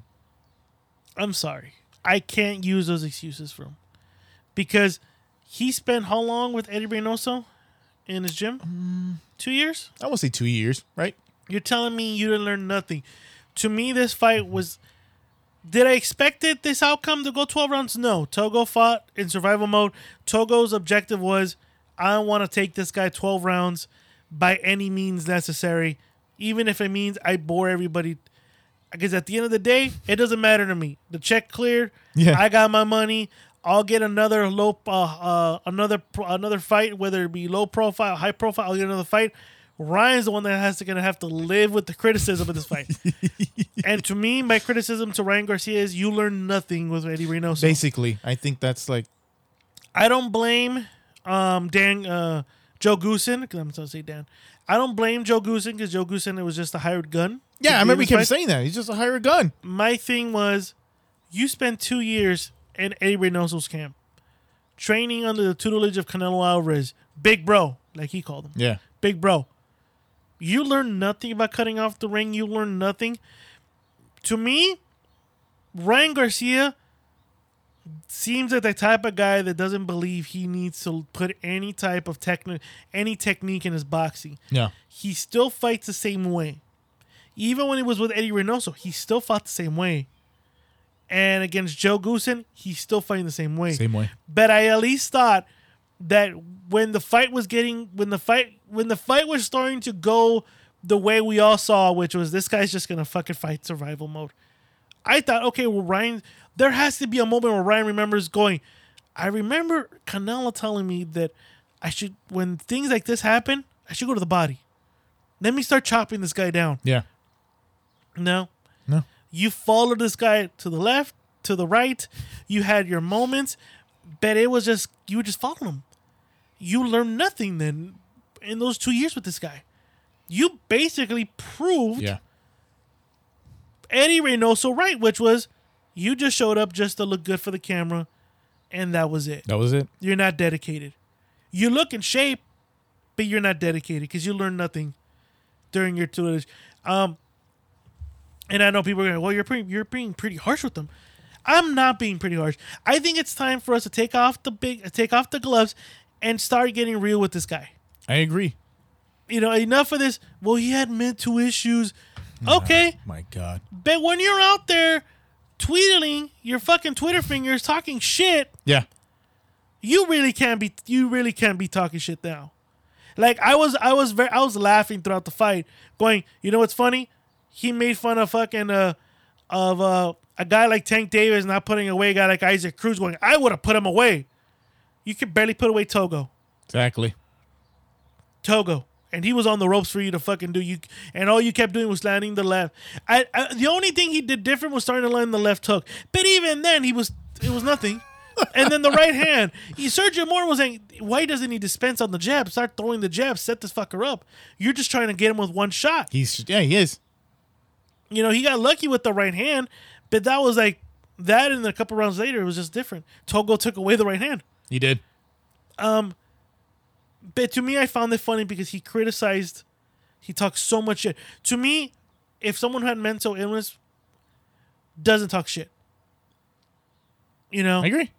I'm sorry. I can't use those excuses for him. Because he spent how long with Eddie Reynoso in his gym? Mm. Two years? I would say two years, right? You're telling me you didn't learn nothing. To me, this fight was. Did I expect it this outcome to go 12 rounds? No. Togo fought in survival mode. Togo's objective was I want to take this guy 12 rounds by any means necessary, even if it means I bore everybody. Because at the end of the day, it doesn't matter to me. The check cleared. Yeah. I got my money. I'll get another low, uh, uh, another another fight, whether it be low profile, high profile. I'll get another fight. Ryan's the one that has to gonna have to live with the criticism of this fight. and to me, my criticism to Ryan Garcia is you learn nothing with Eddie Reynoso. Basically, I think that's like, I don't blame um, Dan uh, Joe Goossen because I'm supposed to say Dan. I don't blame Joe Goossen because Joe Goossen it was just a hired gun. Yeah, I remember he kept saying that. He's just a hired gun. My thing was, you spent two years in Eddie Reynoso's camp, training under the tutelage of Canelo Alvarez, big bro, like he called him. Yeah. big bro. You learn nothing about cutting off the ring. You learn nothing. To me, Ryan Garcia seems like the type of guy that doesn't believe he needs to put any type of technique, any technique in his boxing. Yeah. He still fights the same way. Even when he was with Eddie Reynoso, he still fought the same way. And against Joe Goossen, he's still fighting the same way Same way. but I at least thought that when the fight was getting when the fight when the fight was starting to go the way we all saw, which was this guy's just gonna fucking fight survival mode. I thought, okay, well Ryan there has to be a moment where Ryan remembers going, I remember Canelo telling me that I should when things like this happen, I should go to the body. Let me start chopping this guy down. Yeah. No. No. You followed this guy to the left, to the right. You had your moments, but it was just you were just following him. You learned nothing then in those two years with this guy. You basically proved Yeah. Eddie Reynoso right, which was you just showed up just to look good for the camera, and that was it. That was it. You're not dedicated. You look in shape, but you're not dedicated because you learned nothing during your tutelage. Um, and I know people are going, "Well, you're pretty, you're being pretty harsh with them." I'm not being pretty harsh. I think it's time for us to take off the big, take off the gloves, and start getting real with this guy. I agree. You know, enough of this. Well, he had mental issues. Okay, My God. but when you're out there tweeting your fucking Twitter fingers, talking shit, Yeah. you really can't be you really can't be talking shit now. Like I was I was very I was laughing throughout the fight, going, you know what's funny? He made fun of fucking uh of uh a guy like Tank Davis not putting away a guy like Isaac Cruz going, I would have put him away. You could barely put away Togo. Exactly. Togo. And he was on the ropes for you to fucking do you, and all you kept doing was landing the left. I, I, the only thing he did different was starting to land the left hook, but even then he was it was nothing. and then the right hand, he, Sergio Mora was saying, "Why doesn't he dispense on the jab? Start throwing the jab, set this fucker up. You're just trying to get him with one shot." He's yeah, he is. You know, he got lucky with the right hand, but that was like that. And a couple rounds later, it was just different. Togo took away the right hand. He did. Um, But to me, I found it funny because he criticized, he talked so much shit. To me, if someone had mental illness, doesn't talk shit. You know, I agree.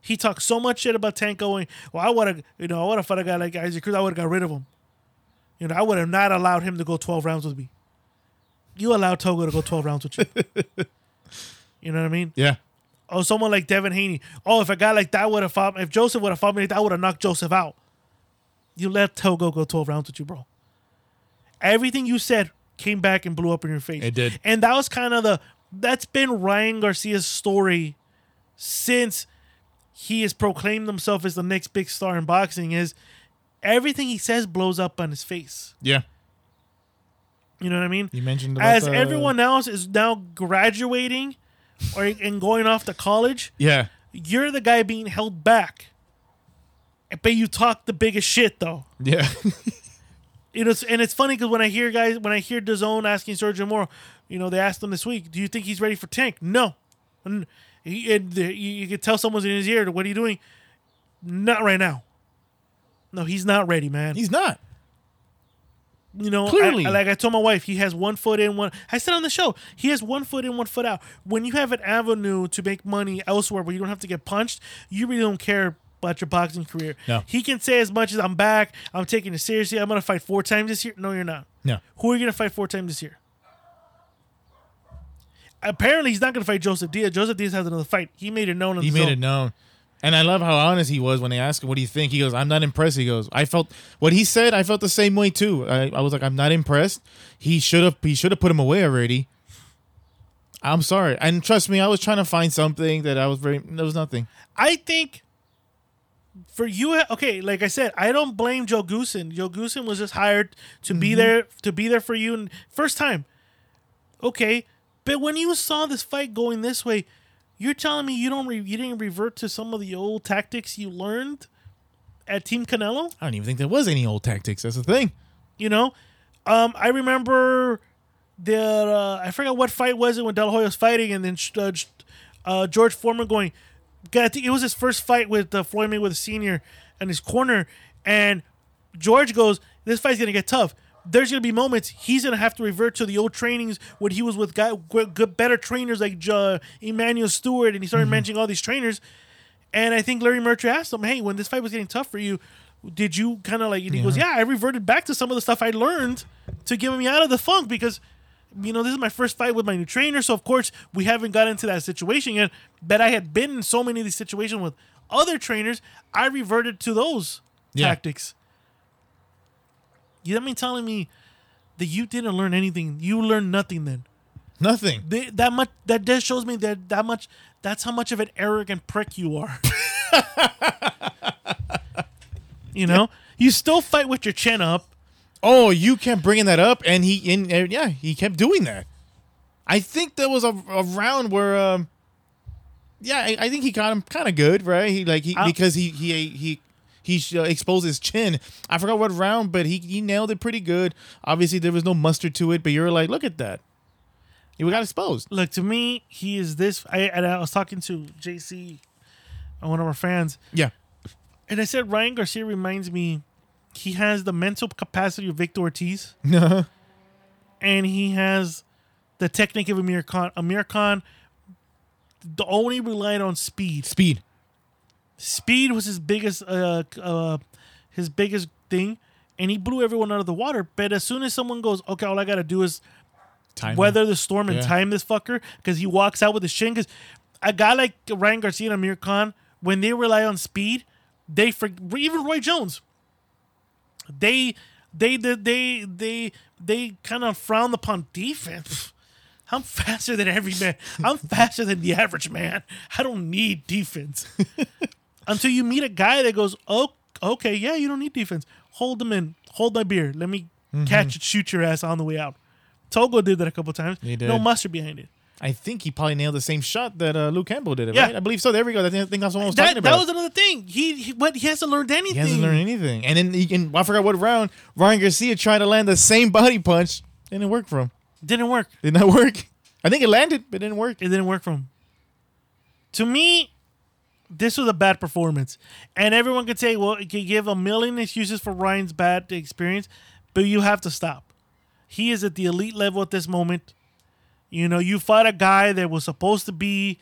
he talked so much shit about Tank going. Well, I would have, you know, I would have fought a guy like Isaac Cruz. I would have got rid of him. You know, I would have not allowed him to go twelve rounds with me. You allowed Togo to go twelve rounds with you. you know what I mean? Yeah. Oh, someone like Devin Haney. Oh, if a guy like that would have fought, if Joseph would have fought me, that, would have knocked Joseph out. You let Togo go 12 rounds with you, bro. Everything you said came back and blew up in your face. It did. And that was kind of the, that's been Ryan Garcia's story since he has proclaimed himself as the next big star in boxing is everything he says blows up on his face. Yeah. You know what I mean? You mentioned As the- everyone else is now graduating or and going off to college, Yeah. you're the guy being held back. But you talk the biggest shit though. Yeah. You know, and it's funny because when I hear guys, when I hear DAZN asking Sergio Mora, you know, they asked him this week, "Do you think he's ready for Tank?" No. And he, and you could tell someone's in his ear, "What are you doing?" Not right now. No, he's not ready, man. He's not. You know, Clearly. I- like I told my wife, he has one foot in, one. I said on the show, he has one foot in, one foot out. When you have an avenue to make money elsewhere, where you don't have to get punched, you really don't care about your boxing career. No. He can say as much as I'm back, I'm taking it seriously. I'm gonna fight four times this year. No, you're not. No. Who are you gonna fight four times this year? Apparently, he's not gonna fight Joseph Diaz. Joseph Diaz has another fight. He made it known. On He made it known. And I love how honest he was when they asked him, "What do you think?" He goes, "I'm not impressed." He goes, "I felt what he said. I felt the same way too. I, I was like, I'm not impressed. He should have. He should have put him away already. I'm sorry. And trust me, I was trying to find something that I was very. There was nothing. I think for you, okay, like I said, I don't blame Joe Goossen. Joe Goossen was just hired to be mm-hmm. there to be there for you, and first time, okay. But when you saw this fight going this way, You're telling me you don't re- you didn't revert to some of the old tactics you learned at Team Canelo? I don't even think there was any old tactics. That's the thing. You know, um, I remember the uh, I forgot what fight was it when De La Hoya was fighting, and then uh, uh, George Foreman going. I think it was his first fight with uh, Floyd Mayweather Senior in his corner, and George goes, "This fight's gonna get tough." There's gonna be moments he's gonna have to revert to the old trainings when he was with guy, good, better trainers like uh, Emmanuel Stewart, and he started mentioning all these trainers. And I think Larry Merchant asked him, "Hey, when this fight was getting tough for you, did you kind of like?" And he goes, "Yeah, I reverted back to some of the stuff I learned to get me out of the funk because." You know, this is my first fight with my new trainer, so of course we haven't got into that situation yet. But I had been in so many of these situations with other trainers, I reverted to those Yeah. tactics. You I mean? Telling me that you didn't learn anything. You learned nothing then. Nothing. They, that much that just shows me that that much that's how much of an arrogant prick you are. you know, you still fight with your chin up. Oh, you kept bringing that up, and he, and, and yeah, he kept doing that. I think there was a, a round where, um, yeah, I, I think he got him kind of good, right? He like he I- because he he he he uh, exposed his chin. I forgot what round, but he he nailed it pretty good. Obviously, there was no mustard to it, but you're like, look at that. He got exposed. Look to me, he is this. I and I was talking to JC, one of our fans, Yeah, and I said Ryan Garcia reminds me. He has the mental capacity of Victor Ortiz, and he has the technique of Amir Khan. Amir Khan, the only relied on speed. speed. Speed was his biggest, uh, uh, his biggest thing, and he blew everyone out of the water. But as soon as someone goes, okay, all I gotta do is Time. weather the storm and Yeah. time this fucker because he walks out with his shin. Because a guy like Ryan Garcia and Amir Khan, when they rely on speed, they for even Roy Jones, they they they they they, they kind of frown upon defense. I'm faster than every man. I'm faster than the average man. I don't need defense. Until you meet a guy that goes, oh, okay, yeah, you don't need defense. Hold them in. Hold my beer. Let me Mm-hmm. catch and shoot your ass on the way out. Togo did that a couple times. He did. No mustard behind it. I think he probably nailed the same shot that uh, Luke Campbell did. It, Yeah. right? I believe so. There we go. I think, that's what I was talking That, about. that was another thing. He, he what he hasn't learned anything. He hasn't learned anything. And then he I forgot what round Ryan Garcia tried to land the same body punch. Didn't work for him. Didn't work. Did not work. I think it landed, but it didn't work. It didn't work for him. To me, this was a bad performance. And everyone could say, well, you can give a million excuses for Ryan's bad experience, but you have to stop. He is at the elite level at this moment. You know, you fought a guy that was supposed to be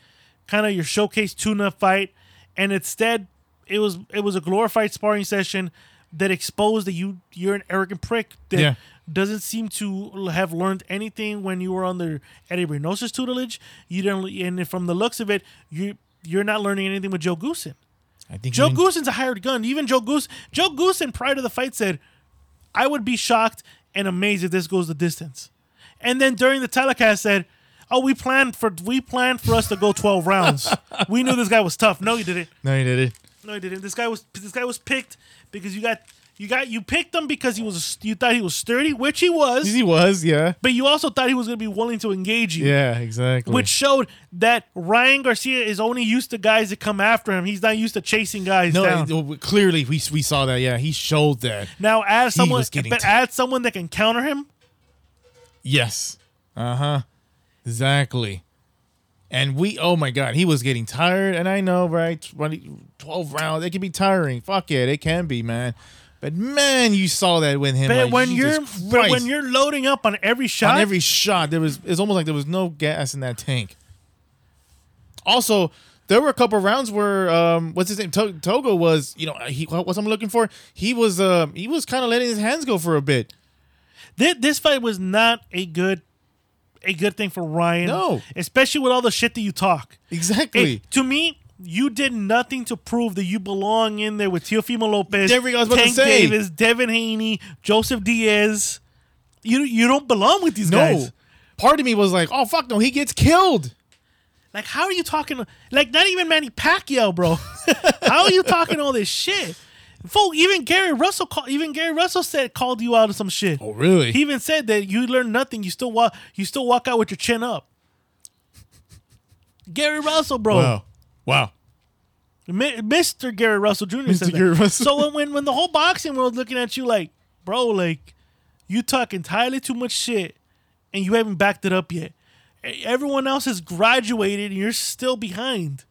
kind of your showcase tune-up fight, and instead it was it was a glorified sparring session that exposed that you you're an arrogant prick that Yeah. doesn't seem to have learned anything when you were under Eddie Reynoso's tutelage. You didn't, and from the looks of it, you you're not learning anything with Joe Goossen. I think Joe Goossen's a hired gun. Even Joe Goose, Joe Goossen prior to the fight said, "I would be shocked and amazed if this goes the distance." And then during the telecast said, "Oh, we planned for we planned for us to go 12 rounds. we knew this guy was tough. No, you didn't. No, he didn't. No, he didn't. This guy was this guy was picked because you got you got you picked him because he was you thought he was sturdy, which he was, He was, yeah. but you also thought he was going to be willing to engage you." Yeah, exactly. Which showed that Ryan Garcia is only used to guys that come after him. He's not used to chasing guys no, down. clearly we, we saw that. Yeah, he showed that. Now add someone, but t- add someone that can counter him. Yes. Uh huh. Exactly. And we, oh my God, he was getting tired. And I know, right? 20, 12 rounds, it can be tiring. Fuck it, it can be, man. But man, you saw that with him. But like, when Jesus you're but when you're loading up on every shot, on every shot, there was it's almost like there was no gas in that tank. Also, there were a couple rounds where um, what's his name? To- Togo was, you know, he what's I'm looking for. He was um, he was kind of letting his hands go for a bit. this, this fight was not a good a good thing for Ryan. No. especially with all the shit that you talk. Exactly. It- to me, you did nothing to prove that you belong in there with Teofimo Lopez, There we go, I was about to Tank say. Davis, Devin Haney, Joseph Diaz. You you don't belong with these no, guys. part of me was like, oh fuck, no, he gets killed. Like, how are you talking? Like, not even Manny Pacquiao, bro. how are you talking all this shit? Fool, even Gary Russell, called. even Gary Russell said called you out of some shit. Oh really? He even said that you learn nothing. You still walk. You still walk out with your chin up. Gary Russell, bro. Wow. Wow. Mr. Gary Russell Jr. Mr. Gary Russell. So when, when when the whole boxing world's looking at you like, bro, like you talk entirely too much shit, and you haven't backed it up yet. Everyone else has graduated, and you're still behind.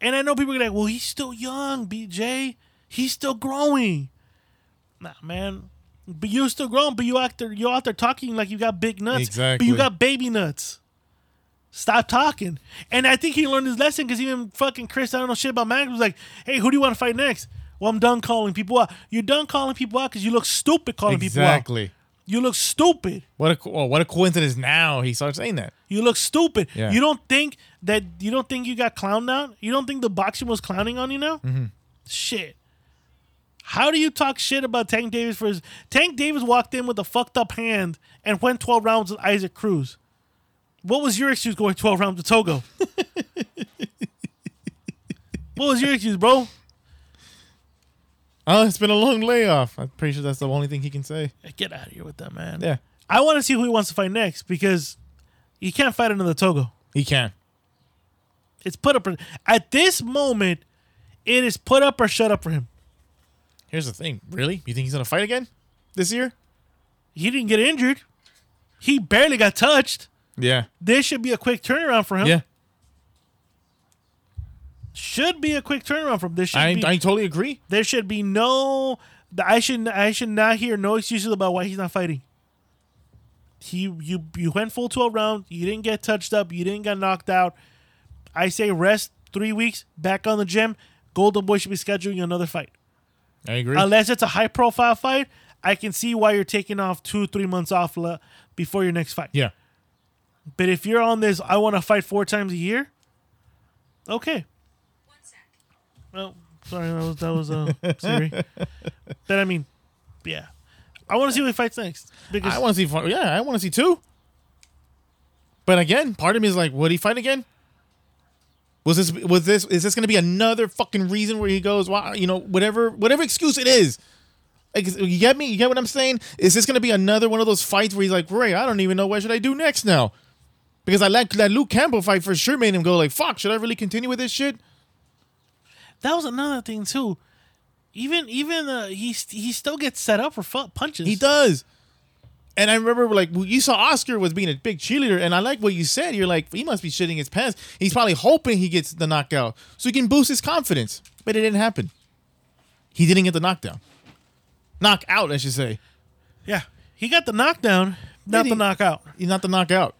And I know people are like, well, he's still young, BJ. He's still growing. Nah, man. But you're still growing, but you out there, you're out there talking like you got big nuts. But you got baby nuts. Stop talking. And I think he learned his lesson because even fucking Chris, I don't know shit about Max, was like, hey, who do you want to fight next? Well, I'm done calling people out. You're done calling people out because you look stupid calling people out. Exactly. You look stupid. What a co- oh, what a coincidence! Now he starts saying that. You look stupid. Yeah. You don't think that you don't think you got clowned out? You don't think the boxing was clowning on you now? Mm-hmm. Shit. How do you talk shit about Tank Davis for his Tank Davis walked in with a fucked up hand and went 12 rounds with Isaac Cruz. What was your excuse going 12 rounds to Togo? what was your excuse, bro? Oh, it's been a long layoff. I'm pretty sure that's the only thing he can say. Get out of here with that, man. Yeah, I want to see who he wants to fight next because he can't fight another Togo. he can. It's put up at this moment. It is put up or shut up for him. Here's the thing. Really? You think he's gonna fight again this year? He didn't get injured. He barely got touched. Yeah. This should be a quick turnaround for him. Yeah. Should be a quick turnaround from this. Should I be, I totally agree. there should be no. I should I should not hear no excuses about why he's not fighting. He you you went full twelve rounds. You didn't get touched up. You didn't get knocked out. I say rest three weeks. Back on the gym. Golden Boy should be scheduling another fight. I agree. Unless it's a high profile fight, I can see why you're taking off two three months off before your next fight. yeah. But if you're on this, I want to fight four times a year. Okay. Oh, sorry, that was that was uh, Siri. but I mean, yeah, I want to see who he fights next because I want to see. fi- Yeah, I want to see two. But again, part of me is like, would he fight again? Was this was this is this going to be another fucking reason where he goes, wow, you know, whatever whatever excuse it is. Like, you get me? You get what I'm saying? Is this going to be another one of those fights where he's like, Ray, I don't even know what should I do next now? Because I like that Luke Campbell fight for sure made him go like, fuck, should I really continue with this shit? that was another thing too. Even even uh, he he still gets set up for fu- punches. He does. And I remember, like, you saw Oscar was being a big cheerleader, and I like what you said. You're like, he must be shitting his pants. He's probably hoping he gets the knockout so he can boost his confidence. But it didn't happen. He didn't get the knockdown. Knockout, I should say. Yeah, he got the knockdown, not the knockout. He's not the knockout.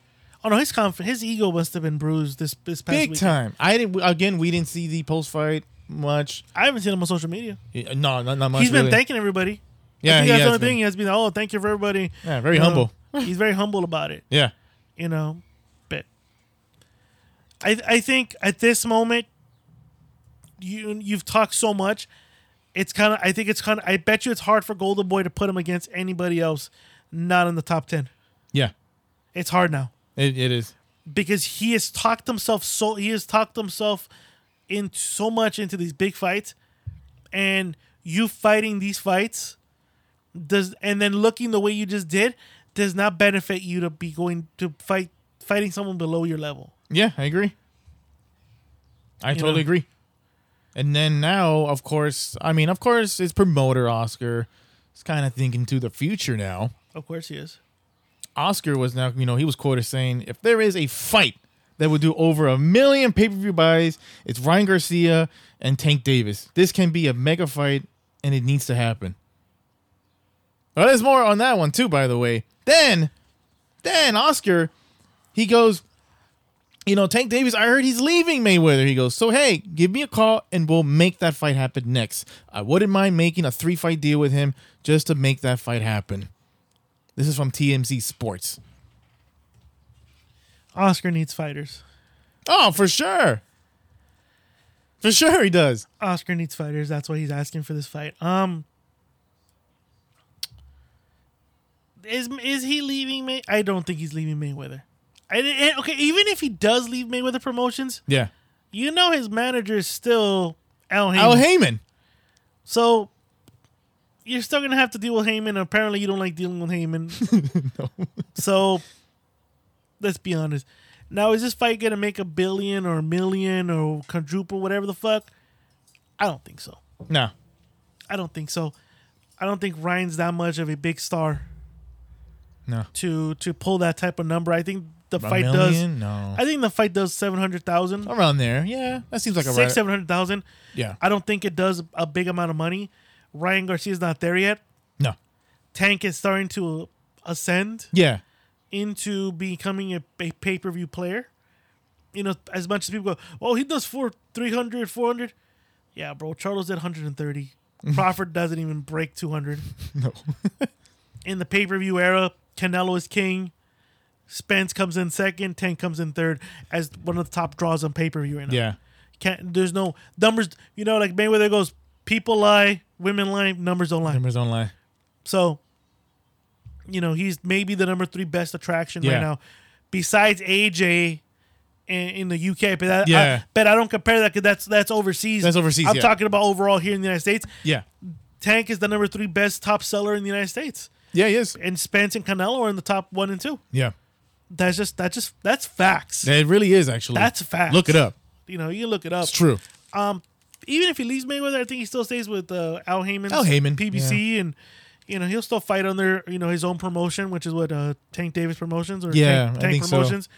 Oh no, his conf- his ego must have been bruised this this past Big week. time. I didn't. Again, we didn't see the post fight much. I haven't seen him on social media. No, not, not much. He's been really. thanking everybody. Yeah, I think he that's the has only been. thing. He has been, oh, thank you for everybody. Yeah, very You know, humble. he's very humble about it, Yeah. you know. But I I think at this moment, you you've talked so much. It's kind of I think it's kind of I bet you it's hard for Golden Boy to put him against anybody else not in the top ten. Yeah. It's hard now It, it is. because he has talked himself so he has talked himself in so much into these big fights and you fighting these fights does and then looking the way you just did does not benefit you to be going to fight fighting someone below your level Yeah, I agree. I totally know? agree. And then now, of course, I mean, of course, it's promoter Oscar. He's kind of thinking to the future now. of course he is Oscar was now, you know, he was quoted saying, if there is a fight that would do over a million pay per view buys, it's Ryan Garcia and Tank Davis. This can be a mega fight, and it needs to happen. Well, there's more on that one too, by the way. Then, then Oscar, he goes, you know, Tank Davis, I heard he's leaving Mayweather. He goes, so hey, give me a call and we'll make that fight happen next. I wouldn't mind making a three fight deal with him just to make that fight happen. This is from TMZ Sports. oscar needs fighters Oh, for sure. For sure he does. oscar needs fighters that's why he's asking for this fight um is is he leaving May? I don't think he's leaving Mayweather. I, and- okay, even if he does leave Mayweather Promotions, Yeah. you know his manager is still Al Haymon. Al Haymon. So you're still gonna have to deal with Haymon. Apparently, you don't like dealing with Haymon. no. So let's be honest. Now, is this fight gonna make a billion or a million or quadruple, whatever the fuck? I don't think so. No. I don't think so. I don't think Ryan's that much of a big star No. to to pull that type of number. I think the A fight does. No. I think the fight does seven hundred thousand, Around there. Yeah. That seems like a six right. seven hundred thousand. Yeah. I don't think it does a big amount of money. Ryan Garcia's not there yet. No. Tank is starting to ascend Yeah. into becoming a, a pay per view player. You know, as much as people go, oh, he does four, 300, 400. Yeah, bro. Charles did 130. Crawford doesn't even break 200. No. In the pay per view era, Canelo is king. Spence comes in second. Tank comes in third as one of the top draws on pay per view right now. yeah. Can't, there's no numbers. You know, like Mayweather goes, people lie, women lie, numbers don't lie. Numbers don't lie. So, you know, he's maybe the number three best attraction Yeah. right now, besides AJ in, in the UK. But that, Yeah. I, but I don't compare that because that's that's overseas. That's overseas, I'm yeah. talking about overall here in the United States. Yeah. Tank is the number three best top seller in the United States, Yeah, he is. and Spence and Canelo are in the top one and two. Yeah. That's just that's just that's facts. It really is actually. That's facts. Look it up. You know, you can look it up. It's true. Um, even if he leaves Mayweather, I think he still stays with uh, Al Haymon, Al Haymon, PBC, and you know he'll still fight under you know his own promotion, which is what uh, Tank Davis Promotions or Yeah, Tank, I Tank think so. Promotions.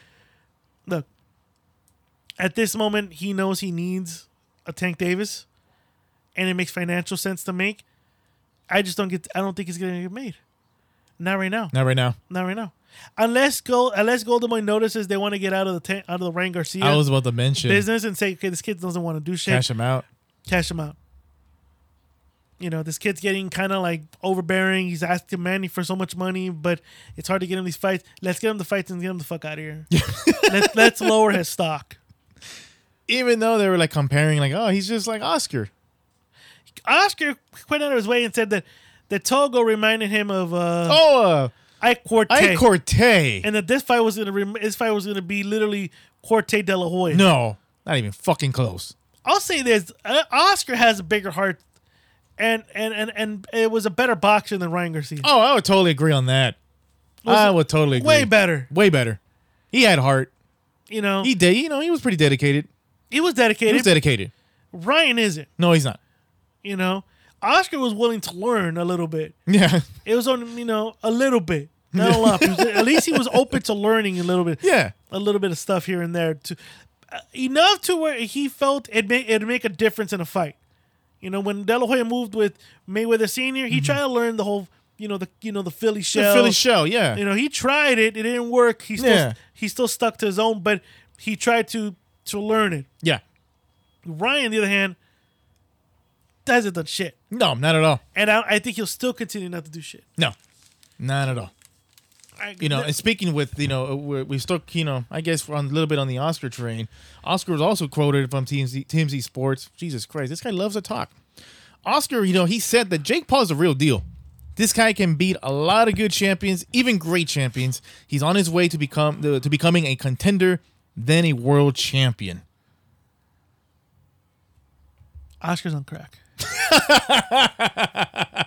Look, at this moment, he knows he needs a Tank Davis, and it makes financial sense to make. I just don't get. I don't think it's gonna get made. Not right now. Not right now. Not right now. Unless Gold, unless Golden Boy notices they want to get out of the tan- out of the Ryan Garcia I was about to mention business and say, okay, this kid doesn't want to do shit cash him out. cash him out. You know, this kid's getting kind of like overbearing. He's asking Manny for so much money, but it's hard to get him these fights. Let's get him the fights and get him the fuck out of here. let's, let's lower his stock. Even though they were like comparing, like, oh, he's just like Oscar. Oscar went out of his way and said that that Togo reminded him of uh, Oh, uh, Ike Quartey, Ike Quartey. and that this fight was gonna rem- this fight was gonna be literally Quartey De La Hoya. no, not even fucking close. I'll say this: uh, Oscar has a bigger heart, and and and and it was a better boxer than Ryan Garcia. Oh, I would totally agree on that. I would totally agree. Way better, Way better. He had heart. you know. He did. You know, he was pretty dedicated. He was dedicated. He was dedicated. Ryan isn't. No, he's not. You know, Oscar was willing to learn a little bit. Yeah. It was on, you know, a little bit, not a lot. At least he was open to learning a little bit. Yeah. a little bit of stuff here and there to uh, enough to where he felt it make it'd make a difference in a fight. You know, when De La Hoya moved with Mayweather Senior, he tried to learn the whole, you know, the you know the Philly Mm-hmm. The shell. Philly shell. Yeah. You know, he tried it, it didn't work. He still Yeah. he still stuck to his own, but he tried to to learn it. yeah. Ryan, on the other hand, hasn't done shit. No, not at all. And I, I think he'll still continue not to do shit. No, not at all. I, You know, and speaking with you know, uh, we we stuck you know, I guess on a little bit on the Oscar train. Oscar was also quoted from TMZ, TMZ Sports. Jesus Christ, this guy loves to talk. Oscar, you know, he said that Jake Paul is a real deal. This guy can beat a lot of good champions, even great champions. He's on his way to become to becoming a contender, then a world champion. Oscar's on crack.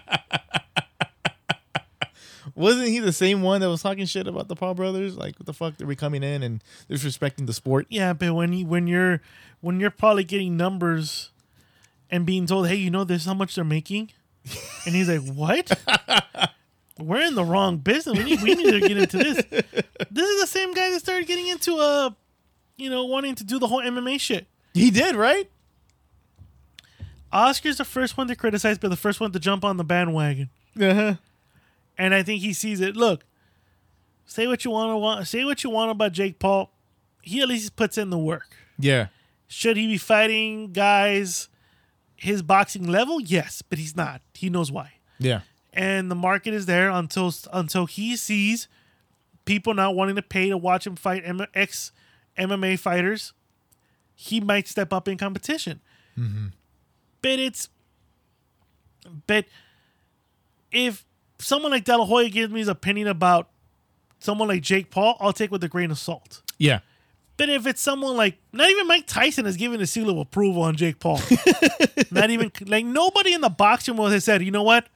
Wasn't he the same one that was talking shit about the Paul brothers? Like, what the fuck? are we coming in and disrespecting the sport. Yeah, but when you when you're when you're probably getting numbers and being told, hey, you know this is how much they're making, and he's like, what? We're in the wrong business. We need we need to get into this. This is the same guy that started getting into uh, you know, wanting to do the whole MMA shit. He did, right? Oscar's the first one to criticize, but the first one to jump on the bandwagon. Uh-huh. And I think he sees it. Look, say what you want to want, say what you want about Jake Paul. He at least puts in the work. Yeah. Should he be fighting guys his boxing level? Yes, but he's not. He knows why. Yeah. And the market is there until until he sees people not wanting to pay to watch him fight M- ex MMA fighters. He might step up in competition. Mm-hmm. But it's but if someone like De La Hoya gives me his opinion about someone like Jake Paul, I'll take with a grain of salt. Yeah. But if it's someone like not even Mike Tyson has given a seal of approval on Jake Paul, not even like nobody in the boxing world has said, you know what,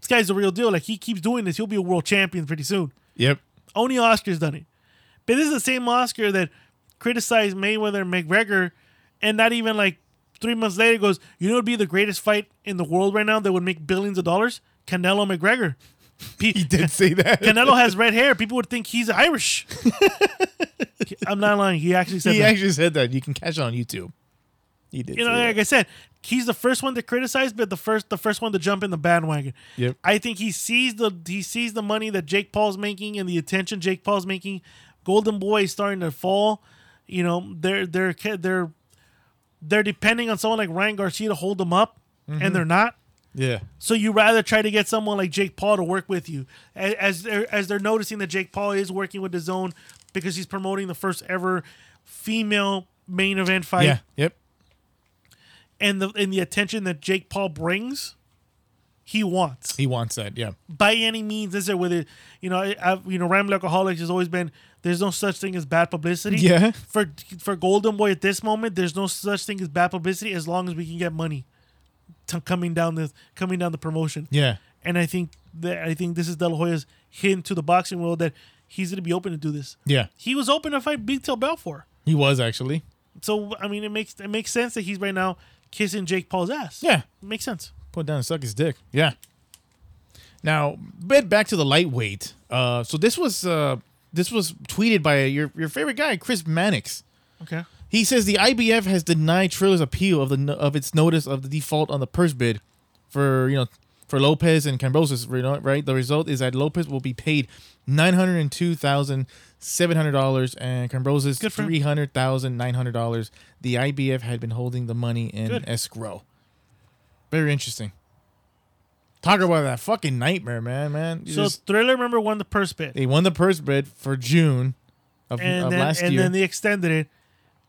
this guy's the real deal. Like he keeps doing this, he'll be a world champion pretty soon. Yep. Only Oscar's done it. But this is the same Oscar that criticized Mayweather and McGregor, and not even like three months later goes, you know, what would be the greatest fight in the world right now that would make billions of dollars? Canelo McGregor. He Did say that? Canelo has red hair. People would think he's Irish. I'm not lying. He actually said that. he that. actually said that. You can catch it on YouTube. He did. you know, like that. I said, he's the first one to criticize, but the first the first one to jump in the bandwagon. Yep. I think he sees the he sees the money that Jake Paul's making and the attention Jake Paul's making. Golden Boy is starting to fall. You know, they're they're they're they're depending on someone like Ryan Garcia to hold them up, Mm-hmm. and they're not. Yeah. So you rather try to get someone like Jake Paul to work with you, as they're, as they're noticing that Jake Paul is working with DAZN because he's promoting the first ever female main event fight Yeah. Yep. and the and the attention that Jake Paul brings, he wants He wants that. Yeah. by any means necessary. it? you know, I've, you know, Ramble Alcoholics has always been there's no such thing as bad publicity. Yeah. For for Golden Boy at this moment, there's no such thing as bad publicity as long as we can get money to coming down the coming down the promotion. Yeah. And I think that I think this is De La Hoya's hint to the boxing world that he's going to be open to do this. Yeah. He was open to fight Vitor Belfort. He was actually. So I mean, it makes it makes sense that he's right now kissing Jake Paul's ass. Yeah. it makes sense. Put down and suck his dick. Yeah. Now, bit back to the lightweight. Uh, so this was uh, this was tweeted by your your favorite guy, Chris Mannix. Okay. He says the IBF has denied Triller's appeal of the of its notice of the default on the purse bid for you know for Lopez and Kambosos. Right. The result is that Lopez will be paid nine hundred and two thousand seven hundred dollars and Kambosos three hundred thousand nine hundred dollars. The IBF had been holding the money in Good. escrow. Very interesting. Talk about that fucking nightmare, man, man. You So just- Triller, remember, won the purse bid, they won the purse bid for June of, and of then last and year. And then they extended it,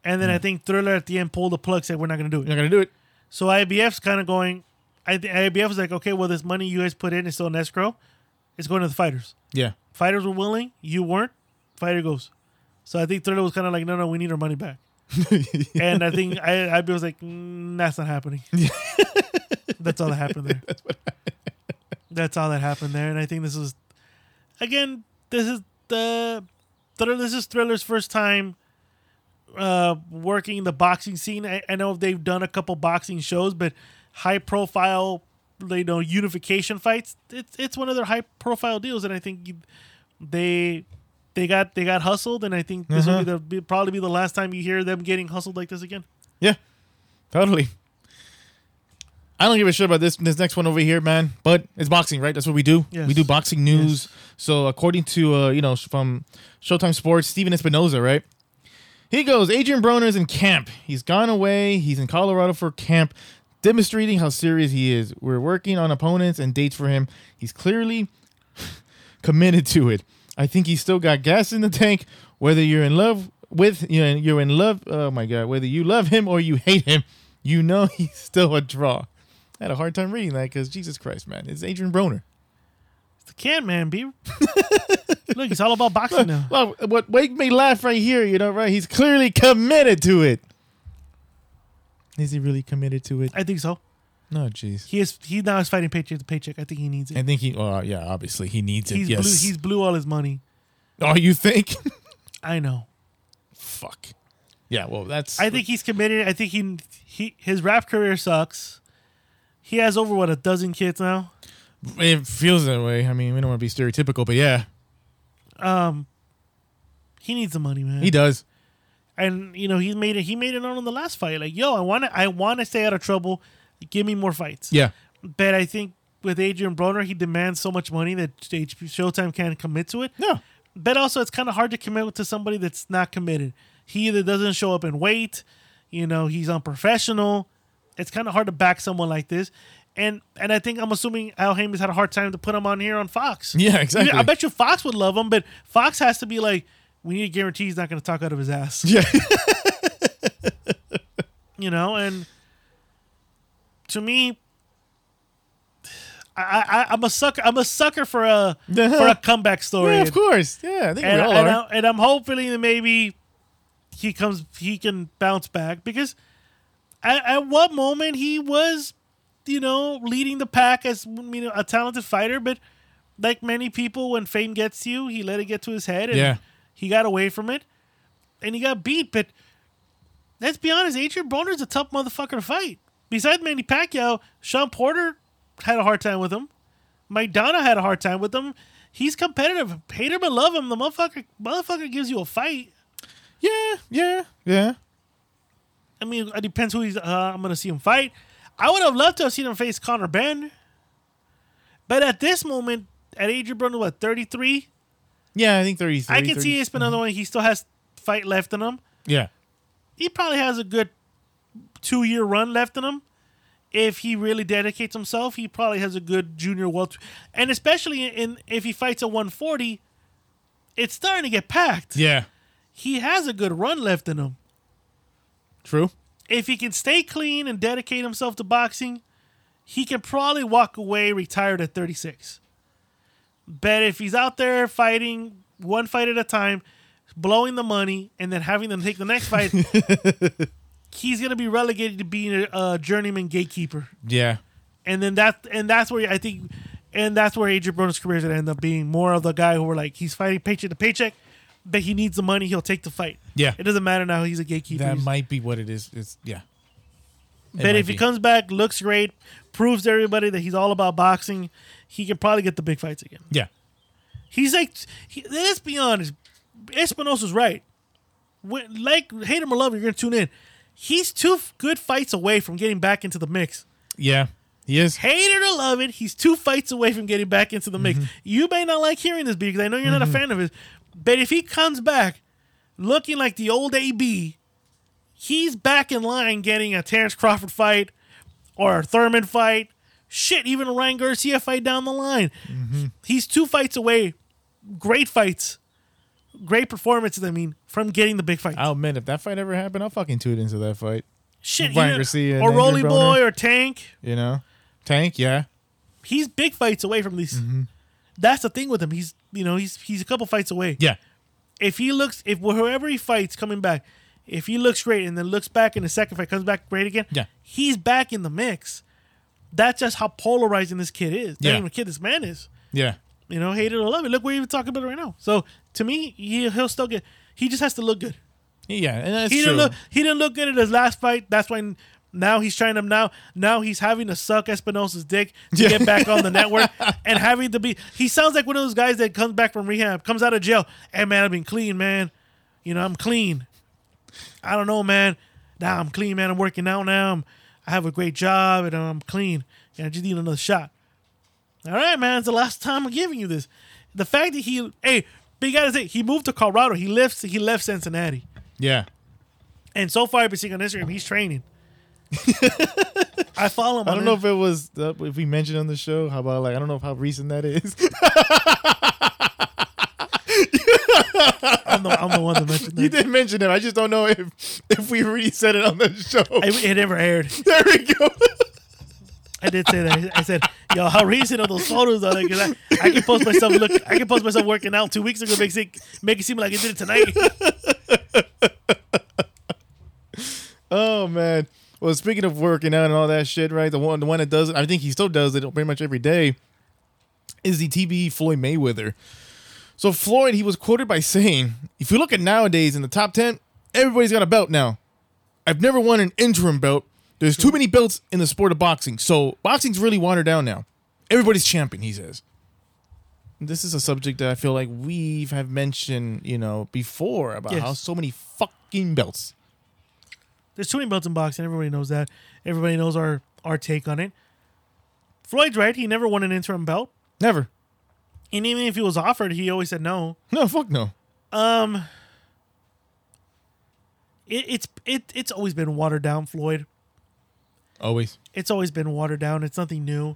and then I think Triller at the end pulled the plug, said we're not going to do it. You're not gonna do it. So IBF's kind of going. I think IBF was like, okay, well, this money you guys put in is still in escrow. It's going to the fighters. Yeah. Fighters were willing, you weren't. Fighter goes. So I think Triller was kind of like, no, no, we need our money back. and I think I, IBF was like, mm, that's not happening. that's all that happened there. That's all that happened there, and I think this is, again, this is the, Triller, this is Triller's first time, uh, working the boxing scene. I, I know they've done a couple boxing shows, but high profile, you know, unification fights. It's it's one of their high profile deals, and I think you, they they got they got hustled, and I think this will be the be, probably be the last time you hear them getting hustled like this again. Yeah, totally. I don't give a shit about this this next one over here, man. But it's boxing, right? That's what we do. Yes. We do boxing news. So according to uh, you know from Showtime Sports, Stephen Espinoza, right? He goes, Adrian Broner's in camp. He's gone away. He's in Colorado for camp, demonstrating how serious he is. We're working on opponents and dates for him. He's clearly committed to it. I think he's still got gas in the tank. Whether you're in love with you know, you're in love. Oh my god! Whether you love him or you hate him, you know he's still a draw. I had a hard time reading that because Jesus Christ, man, it's Adrian Broner. The can man, be look, it's all about boxing now. Well, what make me laugh right here, you know, right? He's clearly committed to it. Is he really committed to it? I think so. No, jeez. He is he now is fighting paycheck to paycheck. I think he needs it. I think he. Oh, yeah. Obviously, he needs it. he's yes. blew he's blew all his money. oh, you think? I know. Fuck. Yeah. Well, that's. I think he's committed. I think he he his rap career sucks. He has over what a dozen kids now. It feels that way. I mean, we don't want to be stereotypical, but yeah, Um, He needs the money, man. he does. and you know he made it. He made it known in the last fight. Like, yo, I want to. I want to stay out of trouble. Give me more fights. Yeah. But I think with Adrian Broner, he demands so much money that Showtime can't commit to it. Yeah. But also, it's kind of hard to commit to somebody that's not committed. He either doesn't show up and wait, you know, he's unprofessional. It's kind of hard to back someone like this. And and I think I'm assuming Al Haymon's had a hard time to put him on here on Fox. Yeah, exactly. I bet you Fox would love him, but Fox has to be like, we need to guarantee he's not going to talk out of his ass. Yeah. You know, and to me, I, I I'm a sucker. I'm a sucker for a uh-huh. for a comeback story. yeah, of course. Yeah, I think and, we all and, are. I, and I'm hoping that maybe he comes, he can bounce back because at, at what moment he was, you know, leading the pack as you know a talented fighter, but like many people, when fame gets you, he let it get to his head and Yeah. he got away from it. and he got beat. But let's be honest, Adrian Broner's a tough motherfucker to fight. Besides Manny Pacquiao, Shawn Porter had a hard time with him. Maidana had a hard time with him. He's competitive. Hate him or love him, the motherfucker motherfucker gives you a fight. Yeah, yeah, yeah. I mean, it depends who he's. Uh, I'm gonna see him fight. I would have loved to have seen him face Conor Benn, but at this moment, at Adrian Broner, what 33, Yeah, I think 33. I can see 30 it's been another mm-hmm. one. He still has fight left in him. Yeah. He probably has a good two year run left in him. If he really dedicates himself, he probably has a good junior welter, and especially in if he fights at 140, it's starting to get packed. Yeah. He has a good run left in him. True. If he can stay clean and dedicate himself to boxing, he can probably walk away retired at 36. But if he's out there fighting one fight at a time, blowing the money, and then having them take the next fight, he's gonna be relegated to being a, journeyman gatekeeper. Yeah. And then that and that's where I think, and that's where Adrian Broner's career is gonna end up being more of the guy who we're like he's fighting paycheck to paycheck, but he needs the money, he'll take the fight. Yeah. It doesn't matter now. He's a gatekeeper. That He's- might be what it is. It's yeah. It But might if he be. comes back, looks great, proves to everybody that he's all about boxing, he can probably get the big fights again. Yeah. He's like, he, let's be honest, Espinoza's right. When, like, hate him or love him, you're gonna tune in. He's two f- good fights away from getting back into the mix. Yeah. He is. Hate it or love it, he's two fights away from getting back into the mix. Mm-hmm. You may not like hearing this because I know you're not a mm-hmm. fan of his, but if he comes back looking like the old AB, he's back in line getting a Terrence Crawford fight or a Thurman fight. Shit, even a Ryan Garcia fight down the line. Mm-hmm. He's two fights away. Great fights. Great performances, I mean, from getting the big fight. Oh man, if that fight ever happened, I'll fucking tune into that fight. Shit, Ryan Garcia or Rolly Boy or Tank. You know? Tank, yeah. He's big fights away from these. Mm-hmm. That's the thing with him. He's you know he's he's a couple fights away. Yeah. If he looks, if whoever he fights coming back, if he looks great and then looks back in the second fight, comes back great again, Yeah. he's back in the mix. That's just how polarizing this kid is. Not Yeah. even a kid, this man is. Yeah. You know, hate it or love it. Look, we're even talking about it right now. So to me, he, he'll still get. He just has to look good. Yeah. And that's he true. didn't look. He didn't look good at his last fight. That's why now he's trying to now. Now he's having to suck Espinoza's dick to Yeah. get back on the network and having to be. He sounds like one of those guys that comes back from rehab, comes out of jail. Hey man, I've been clean, man. You know I'm clean. I don't know, man. Now I'm clean, man. I'm working out now. I'm, I have a great job and I'm clean. And I just need another shot. All right, man. It's the last time I'm giving you this. The fact that he, hey, big guy to say he moved to Colorado. He left. He left Cincinnati. Yeah. And so far, I've been seeing on Instagram, he's training. I follow him. I don't know if it was uh, if we mentioned on the show. How about like I don't know how recent that is. I'm the, I'm the one that mentioned you that. did mention it. I just don't know if if we really said it on the show. I, it never aired. there we go. I did say that. I said, "Yo, how recent are those photos?" Are? 'Cause I, I can post myself look. I can post myself working out two weeks ago. Make it make it seem like I did it tonight. oh man. Well, speaking of working out and all that shit, right? The one the one that does it, I think he still does it pretty much every day. Is the TBE Floyd Mayweather? So Floyd, he was quoted by saying, "If you look at nowadays in the top ten, everybody's got a belt now. I've never won an interim belt. There's too many belts in the sport of boxing, so boxing's really watered down now. Everybody's champion," he says. This is a subject that I feel like we have mentioned, you know, before about Yes. how so many fucking belts. There's too many belts in boxing. Everybody knows that. Everybody knows our our take on it. Floyd's right. He never won an interim belt, Never. and even if he was offered, he always said no. No, fuck no. Um, it, it's it it's always been watered down, Floyd. Always. It's always been watered down. It's nothing new.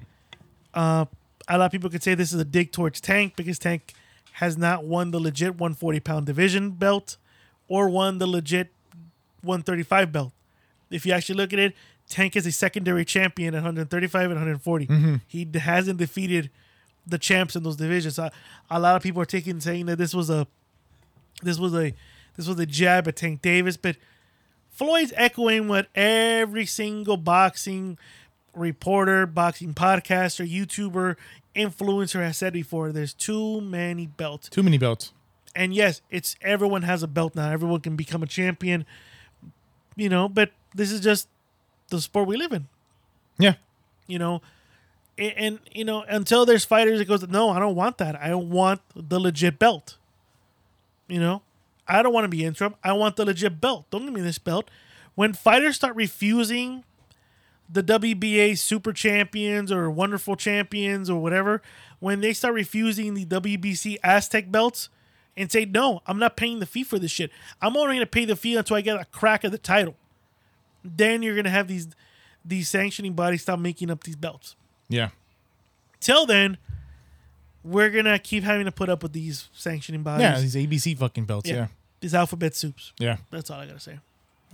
Uh, a lot of people could say this is a dig towards Tank because Tank has not won the legit 140 pound division belt or won the legit 135 belt. If you actually look at it, Tank is a secondary champion at 135 and 140. Mm-hmm. He hasn't defeated the champs in those divisions. A, a lot of people are taking saying that this was a this was a this was a jab at Tank Davis, but Floyd's echoing what every single boxing reporter, boxing podcaster, YouTuber, influencer has said before. There's too many belts. Too many belts. And yes, it's everyone has a belt now. Everyone can become a champion. You know, but this is just the sport we live in. Yeah. You know, and, and you know until there's fighters that goes, no, I don't want that. I want the legit belt. You know, I don't want to be interim. I want the legit belt. Don't give me this belt. When fighters start refusing the WBA super champions or wonderful champions or whatever, when they start refusing the WBC Aztec belts and say, no, I'm not paying the fee for this shit. I'm only going to pay the fee until I get a crack at the title. Then you're going to have these these sanctioning bodies stop making up these belts. Yeah. Till then, we're going to keep having to put up with these sanctioning bodies. Yeah. These ABC fucking belts. Yeah. Yeah. These alphabet soups. Yeah. That's all I got to say.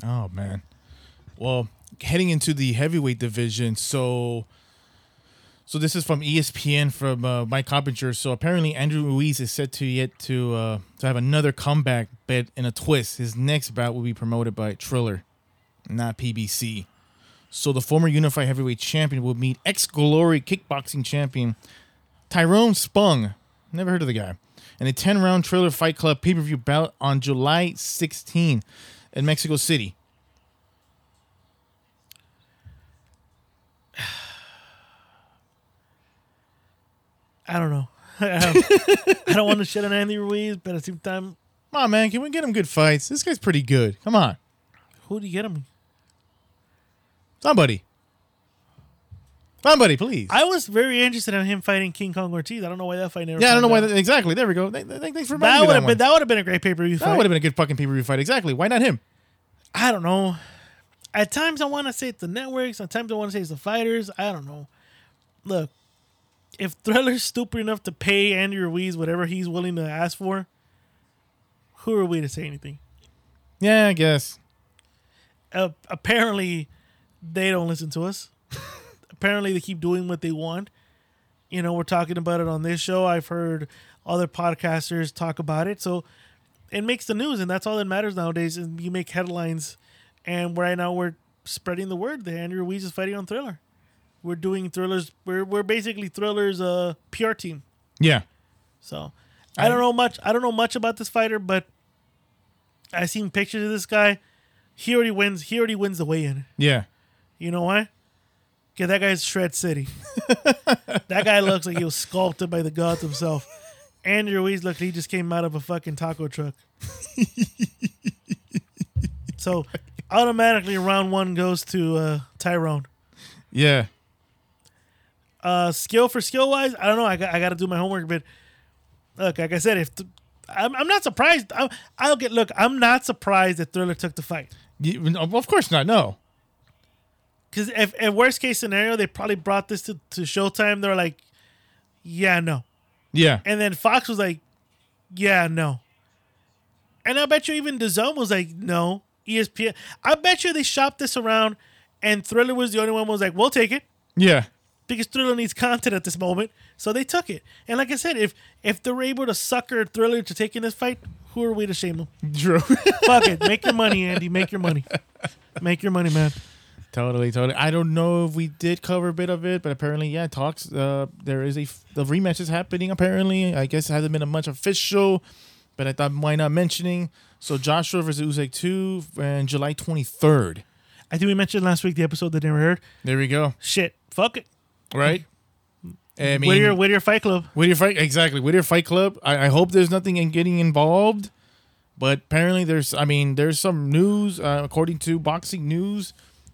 Oh man. Well, heading into the heavyweight division, so so this is from ESPN from uh, Mike Coppinger. So apparently Andrew Ruiz is set to yet to uh, to have another comeback bet in a twist. His next bout will be promoted by Triller, not PBC. So the former unified heavyweight champion will meet ex Glory kickboxing champion Tyrone Spong. Never heard of the guy. In a 10 round Triller Fight Club pay per view bout on July 16 in Mexico City. I don't know. I don't want to shit on Andy Ruiz, but at the same time, Come on, man. Can we get him good fights? This guy's pretty good. Come on. who do you get him? Somebody. Somebody, please. I was very interested in him fighting King Kong Ortiz. I don't know why that fight never. yeah, I don't know why. That, exactly. There we go. Th- th- Thanks for reminding that would have been that would have been a great pay per view That fight. would have been a good fucking pay per view fight. Exactly. Why not him? I don't know. At times I want to say it's the networks. At times I want to say it's the fighters. I don't know. Look, if Triller's stupid enough to pay Andy Ruiz whatever he's willing to ask for, who are we to say anything? Yeah, I guess. Uh, apparently, they don't listen to us. apparently, they keep doing what they want. You know, we're talking about it on this show. I've heard other podcasters talk about it. So it makes the news, and that's all that matters nowadays. And you make headlines, and right now we're spreading the word that Andrew Ruiz is fighting on Triller. We're doing Triller's. We're we're basically Triller's uh, PR team. Yeah. So I don't know much. I don't know much about this fighter, but I seen pictures of this guy. He already wins. He already wins the weigh-in. Yeah. You know why? Because that guy's Shred City. that guy looks like he was sculpted by the gods himself. Andrew Ruiz looked like he just came out of a fucking taco truck. so automatically round one goes to uh, Tyrone. Yeah. Uh, skill for skill wise, I don't know. I got, I got to do my homework, but look, like I said, if th- I'm, I'm not surprised. I'm, I'll get look. I'm not surprised that Triller took the fight. You- of course not. No. Because if, if worst case scenario, they probably brought this to, to Showtime. They're like, yeah, no. Yeah. And then Fox was like, yeah, no. And I bet you even DAZN was like, no. ESPN. I bet you they shopped this around and Triller was the only one who was like, we'll take it Yeah. Because Triller needs content at this moment. So they took it. And like I said, if if they're able to sucker Triller to taking this fight, who are we to shame them? True. Fuck it. Make your money, Andy. Make your money. Make your money, man. totally. Totally. I don't know if we did cover a bit of it, but apparently, yeah, talks. Uh, there is a f- the rematch is happening. Apparently, I guess it hasn't been a much official, but I thought why not mentioning. So Joshua versus Usyk two and July twenty third. I think we mentioned last week the episode that they never heard. There we go. Shit. Fuck it. Right. I mean, Whittier, Whittier Fight Club. Whittier Fight exactly. Whittier Fight Club. I, I hope there's nothing in getting involved, but apparently there's. I mean, there's some news uh, according to Boxing News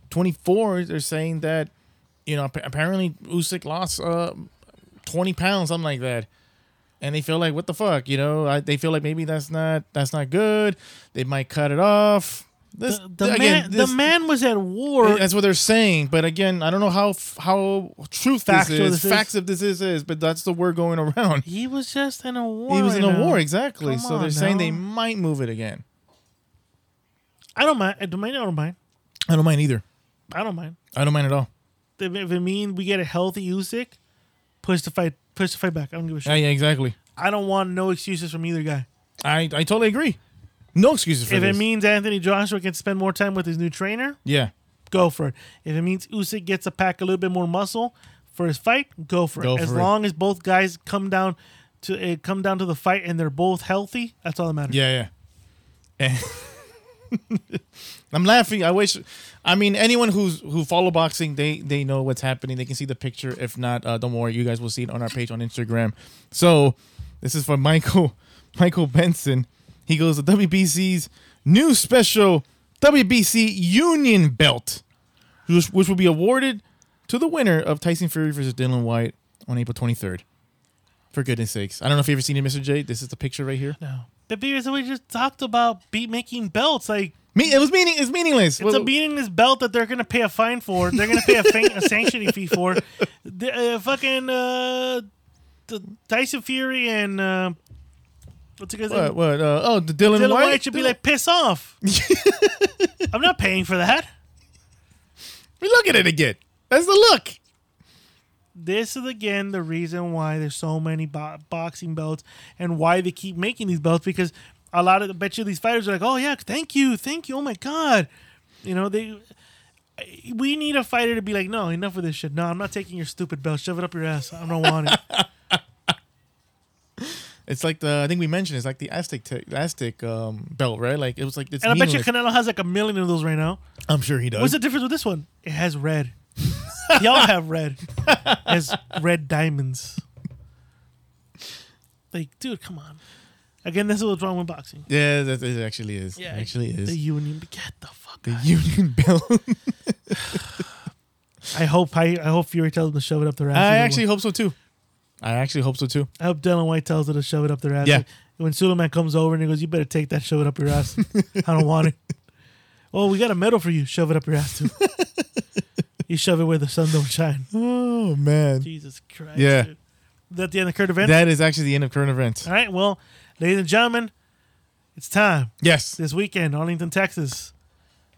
24. They're saying that you know apparently Usyk lost uh, 20 pounds, something like that, and they feel like what the fuck, you know? I, they feel like maybe that's not that's not good. They might cut it off. This The, the again, man, this- the man was at war. that's what they're saying, but again, I don't know how how truth this is, this is. facts if this is, is, but that's the word going around. he was just in a war. He was in a now. war, exactly. Come so they're on saying they might move it again. I don't mind. I don't mind. I don't mind. I don't mind either. I don't mind. I don't mind at all. If, if it means we get a healthy Usyk, push the fight. Push the fight back. I don't give a shit. Yeah, yeah, exactly. I don't want no excuses from either guy. I, I totally agree. No excuses for if this. it means Anthony Joshua can spend more time with his new trainer, yeah, go for it. If it means Usyk gets to pack a little bit more muscle for his fight, go for Go it. As for it. long as both guys come down to it come down to the fight and they're both healthy, that's all that matters. Yeah, yeah. And I'm laughing. I wish. I mean, anyone who's who follow boxing, they they know what's happening. They can see the picture. If not, uh, don't worry. You guys will see it on our page on Instagram. So this is from Michael Michael Benson. He goes the WBC's new special WBC Union Belt, which, which will be awarded to the winner of Tyson Fury versus Dillian Whyte on April 23rd. For goodness sakes, I don't know if you've ever seen it, Mr. J. This is the picture right here. No. But because we just talked about beat making belts, like Me, it was meaning. It's meaningless. it's a meaningless belt that they're gonna pay a fine for. They're gonna pay a, fa- a sanctioning fee for. The, uh, fucking uh, the Tyson Fury and uh, what's the guy's name? What? What? Uh, oh, the Dillian, Dillian Whyte. Whyte should be like piss off. I'm not paying for that. We look at it again. That's the look. This is again the reason why there's so many bo- boxing belts and why they keep making these belts because a lot of I bet you these fighters are like, oh yeah, thank you, thank you, oh my god, you know they. We need a fighter to be like, no, enough of this shit. No, I'm not taking your stupid belt. Shove it up your ass. I don't want it. It's like the I think we mentioned it's like the Aztec te- Aztec um, belt, right? Like it was like it's And I bet you meaningless. Canelo has like a million of those right now. I'm sure he does. What's the difference with this one? It has red. Y'all have red. It has red diamonds. Like, dude, come on. Again, this is what's wrong with boxing. Yeah, that it actually is. Yeah, it actually is. The union. Get the fuck. The out. Union belt. I hope I, I hope Fury tells them to shove it up their ass. I actually way. hope so too. I actually hope so too. I hope Dillian Whyte tells her to shove it up their ass. Yeah. Like, when Sulaimán comes over and he goes, "You better take that, shove it up your ass." I don't want it. Oh, we got a medal for you. Shove it up your ass too. you shove it where the sun don't shine. Oh man, Jesus Christ. Yeah. Dude. Is that the end of current events? that is actually the end of current events. All right. Well, ladies and gentlemen, it's time Yes. this weekend, Arlington, Texas.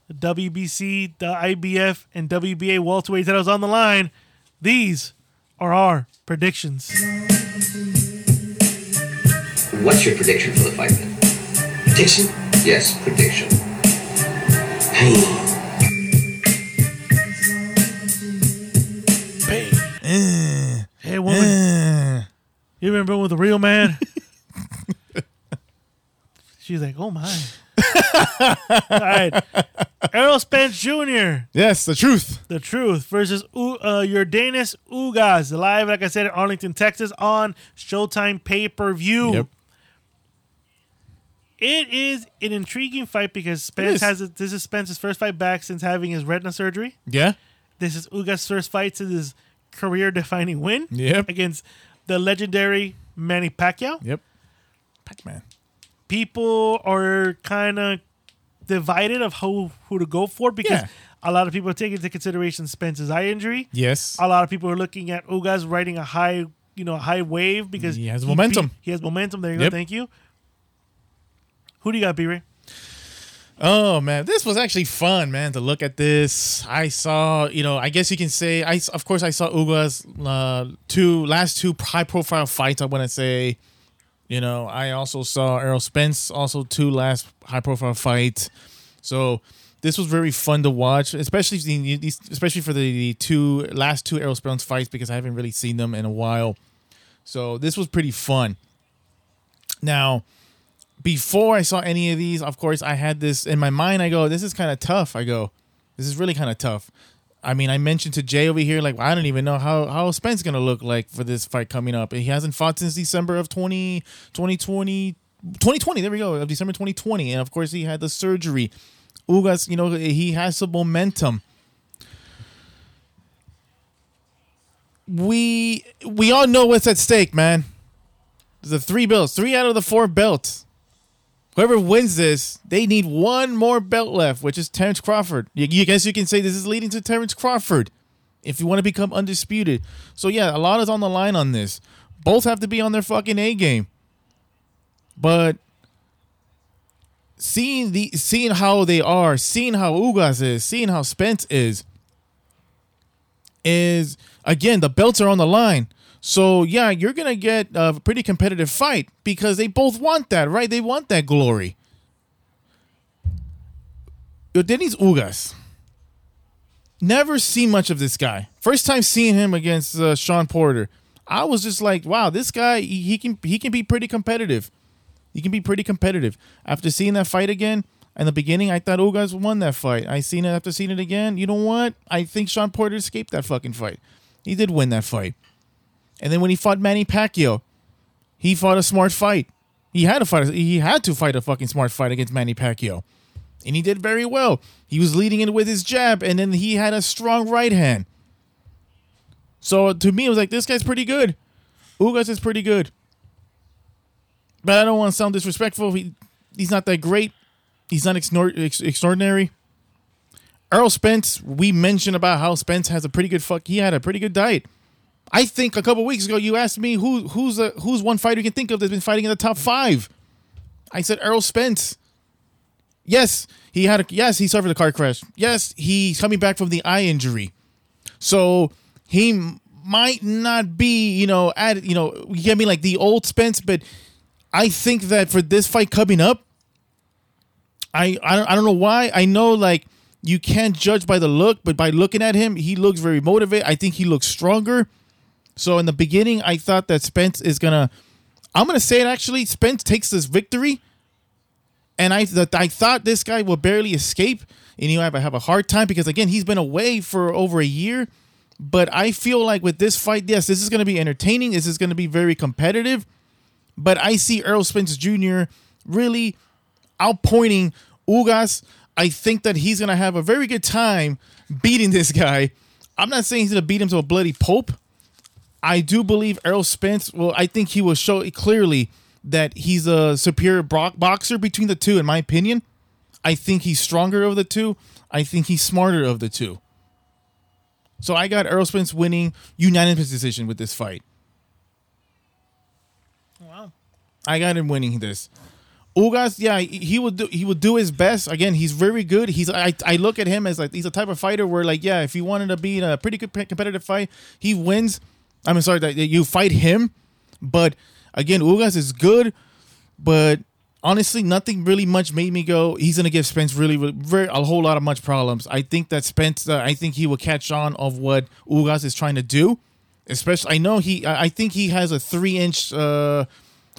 The WBC, the IBF, and WBA welterweight titles on the line. These are our predictions. What's your prediction for the fight then? Prediction? Yes, prediction. Pain. Hey, woman, Uh, you remember with the real man? She's like, oh my. All right. Errol Spence Jr., yes, the truth. The Truth versus U- uh, Yordenis Ugas, live, like I said, in Arlington, Texas, on Showtime pay per view. Yep. It is an intriguing fight because Spence has this is Spence's first fight back since having his retina surgery. Yeah. This is Ugas' first fight since his career-defining win Yep. against the legendary Manny Pacquiao. Yep. Pac-Man. People are kind of divided of who who to go for because Yeah. a lot of people are taking into consideration Spence's eye injury. Yes. A lot of people are looking at Ugas riding a high, you know, high wave because He has momentum. beat- he has momentum. There you Yep. go. Thank you. Who do you got, Brey? Oh man, this was actually fun, man, to look at this. I saw, you know, I guess you can say, I of course I saw Ugas' uh, two last two high profile fights. I want to say, you know, I also saw Errol Spence also two last high profile fights. So this was very fun to watch, especially the, especially for the, the two last two Errol Spence fights because I haven't really seen them in a while. So this was pretty fun. Now, before I saw any of these, of course, I had this in my mind. I go, this is kind of tough. I go, this is really kind of tough. I mean, I mentioned to Jay over here, like, I don't even know how, how Spence going to look like for this fight coming up. He hasn't fought since December of 20, 2020, 2020. There we go, of December 2020. And of course, he had the surgery. Ugas, you know, he has some momentum. We we all know what's at stake, man. The three belts, three out of the four belts. Whoever wins this, they need one more belt left, which is Terrence Crawford. You, you guess you can say this is leading to Terrence Crawford if you want to become undisputed. So yeah, a lot is on the line on this. Both have to be on their fucking A game. But seeing the seeing how they are, seeing how Ugas is, seeing how Spence is, is again the belts are on the line. So yeah, you're gonna get a pretty competitive fight because they both want that, right? They want that glory. Denis Ugas. Never seen much of this guy. First time seeing him against uh, Shawn Porter. I was just like, wow, this guy he, he can he can be pretty competitive. He can be pretty competitive. After seeing that fight again, in the beginning, I thought Ugas won that fight. I seen it after seeing it again. You know what? I think Shawn Porter escaped that fucking fight. He did win that fight. And then when he fought Manny Pacquiao, he fought a smart fight. He had to fight. He had to fight a fucking smart fight against Manny Pacquiao, and he did very well. He was leading it with his jab, and then he had a strong right hand. So to me, it was like this guy's pretty good. Ugas is pretty good, but I don't want to sound disrespectful. He, he's not that great. He's not ex- extraordinary. Errol Spence, we mentioned about how Spence has a pretty good fuck. He had a pretty good diet. I think a couple weeks ago you asked me who who's a, who's one fighter you can think of that's been fighting in the top five. I said Errol Spence. Yes, he had a yes he suffered a car crash. Yes, he's coming back from the eye injury, so he might not be you know at you know you get me like the old Spence, but I think that for this fight coming up, I I don't, I don't know why. I know like you can't judge by the look, but by looking at him, he looks very motivated. I think he looks stronger. So in the beginning, I thought that Spence is gonna. I'm gonna say it actually. Spence takes this victory, and I that I thought this guy will barely escape, and you have have a hard time because again he's been away for over a year. But I feel like with this fight, yes, this is gonna be entertaining. This is gonna be very competitive. But I see Errol Spence Jr. really outpointing Ugas. I think that he's gonna have a very good time beating this guy. I'm not saying he's gonna beat him to a bloody pulp. I do believe Errol Spence. Well, I think he will show clearly that he's a superior boxer between the two. In my opinion, I think he's stronger of the two. I think he's smarter of the two. So I got Errol Spence winning unanimous decision with this fight. Wow. I got him winning this. Ugas, yeah, he would do he would do his best. Again, he's very good. He's I, I look at him as like he's a type of fighter where like yeah, if he wanted to be in a pretty good competitive fight, he wins. I'm sorry that you fight him, but again, Ugas is good, but honestly, nothing really much made me go. He's gonna give Spence really, really very a whole lot of much problems. I think that Spence, uh, I think he will catch on of what Ugas is trying to do. Especially, I know he. I I think he has a three inch. uh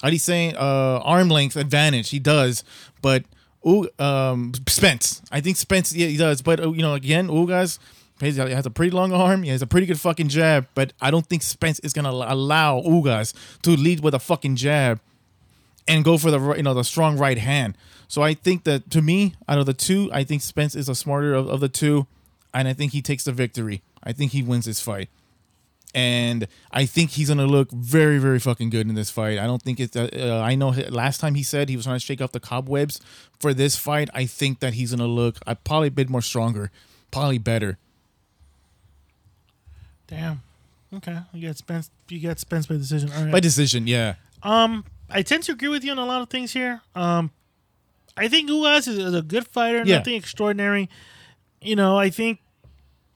how do you say uh arm length advantage he does but Ooh, um spence i think spence yeah he does but uh, you know again Ugas he has a pretty long arm he has a pretty good fucking jab but i don't think spence is gonna allow Ugas to lead with a fucking jab and go for the you know the strong right hand so i think that to me out of the two i think spence is a smarter of, of the two and i think he takes the victory i think he wins this fight and I think he's gonna look very, very fucking good in this fight. I don't think it's. Uh, uh, I know last time he said he was trying to shake off the cobwebs for this fight. I think that he's gonna look uh, probably a bit more stronger, probably better. Damn. Okay. You get Spence. You get Spence by decision. All right. By decision, yeah. Um, I tend to agree with you on a lot of things here. Um, I think Ugas is, is a good fighter. Yeah. Nothing extraordinary. You know, I think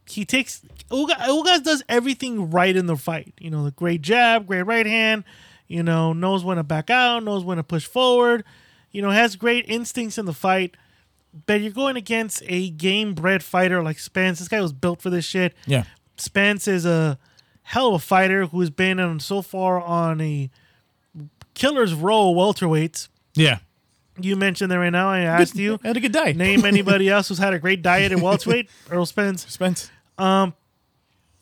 he takes Ugas does everything right in the fight. You know, the great jab, great right hand. You know, knows when to back out, knows when to push forward. You know, has great instincts in the fight. But you're going against a game bred fighter like Spence. This guy was built for this shit. Yeah. Spence is a hell of a fighter who's been on so far on a killer's row welterweights. Yeah. You mentioned that right now. I asked you Had a good diet. name anybody else who's had a great diet at welterweight. Errol Spence. Spence. Um,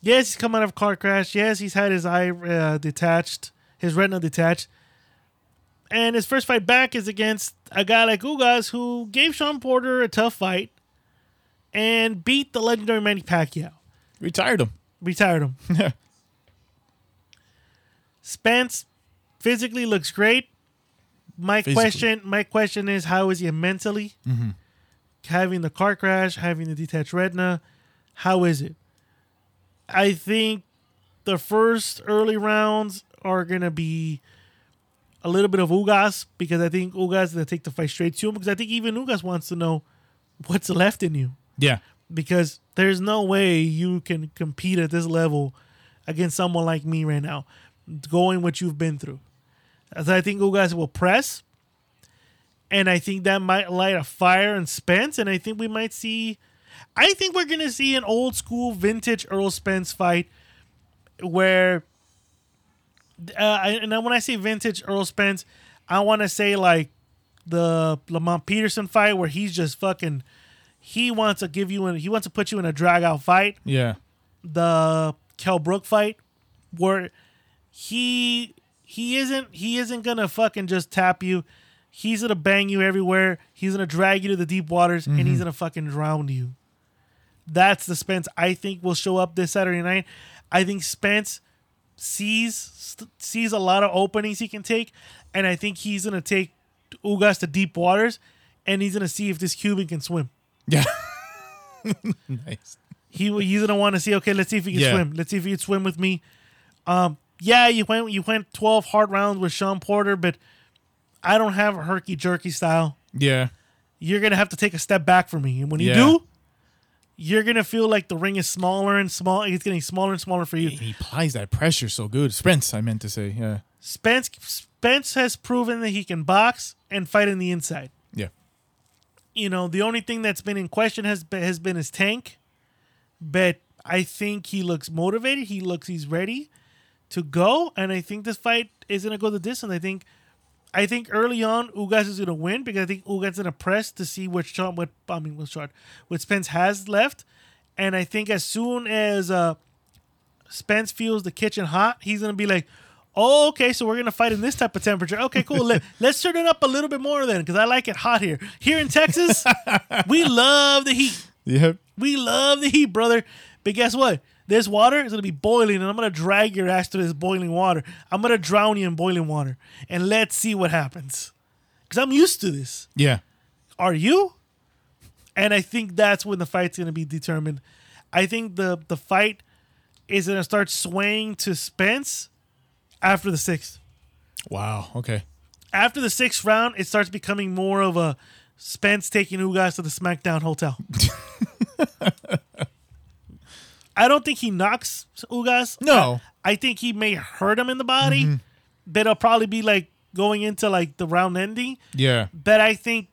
Yes, he's come out of a car crash. Yes, he's had his eye uh, detached, his retina detached. And his first fight back is against a guy like Ugas, who gave Shawn Porter a tough fight and beat the legendary Manny Pacquiao. Retired him. retired him. Spence physically looks great. My Physically. question, my question is, how is he mentally? Mm-hmm. Having the car crash, having the detached retina, how is it? I think the first early rounds are gonna be a little bit of Ugas because I think Ugas is gonna take the fight straight to him because I think even Ugas wants to know what's left in you Yeah. Because there's no way you can compete at this level against someone like me right now, going what you've been through. As I think Ugas will press, and I think that might light a fire in Spence, and I think we might see. I think we're gonna see an old school vintage Errol Spence fight where uh, and when I say vintage Errol Spence, I want to say like the Lamont Peterson fight where he's just fucking. He wants to give you, an, he wants to put you in a drag out fight. Yeah. The Kell Brook fight, where he he isn't he isn't gonna fucking just tap you. He's gonna bang you everywhere. He's gonna drag you to the deep waters, and he's mm-hmm. gonna fucking drown you. That's the Spence I think will show up this Saturday night. I think Spence sees sees a lot of openings he can take, and I think he's gonna take Ugas to deep waters, and he's gonna see if this Cuban can swim. Yeah. nice. He he's gonna want to see. Okay, let's see if he can Yeah. swim. Let's see if he can swim with me. Um, yeah, you went you went twelve hard rounds with Shawn Porter, but I don't have a herky jerky style. Yeah. You're gonna have to take a step back for me, and when you Yeah. do, you're gonna feel like the ring is smaller and small. It's getting smaller and smaller for you. He applies that pressure so good. Spence, I meant to say. Yeah. Spence Spence has proven that he can box and fight in the inside. Yeah. You know, the only thing that's been in question has been, has been his tank. But I think he looks motivated. He looks he's ready to go, and I think this fight is gonna go the distance. I think, I think early on Ugas is gonna win because I think Ugas is gonna press to see what shot, what I mean, what shot, what Spence has left, and I think as soon as uh, Spence feels the kitchen hot, he's gonna be like. Oh, okay. So we're gonna fight in this type of temperature. Okay, cool. Let, let's turn it up a little bit more then, because I like it hot here. Here in Texas, we love the heat. Yep. We love the heat, brother. But guess what? This water is gonna be boiling, and I'm gonna drag your ass to this boiling water. I'm gonna drown you in boiling water, and let's see what happens. Because I'm used to this. Yeah. Are you? And I think that's when the fight's gonna be determined. I think the the fight is gonna start swaying to Spence after the sixth. Wow. Okay. After the sixth round, it starts becoming more of a Spence taking Ugas to the SmackDown hotel. I don't think he knocks Ugas. No. I, I think he may hurt him in the body, mm-hmm. but it'll probably be like going into like the round ending. Yeah. But I think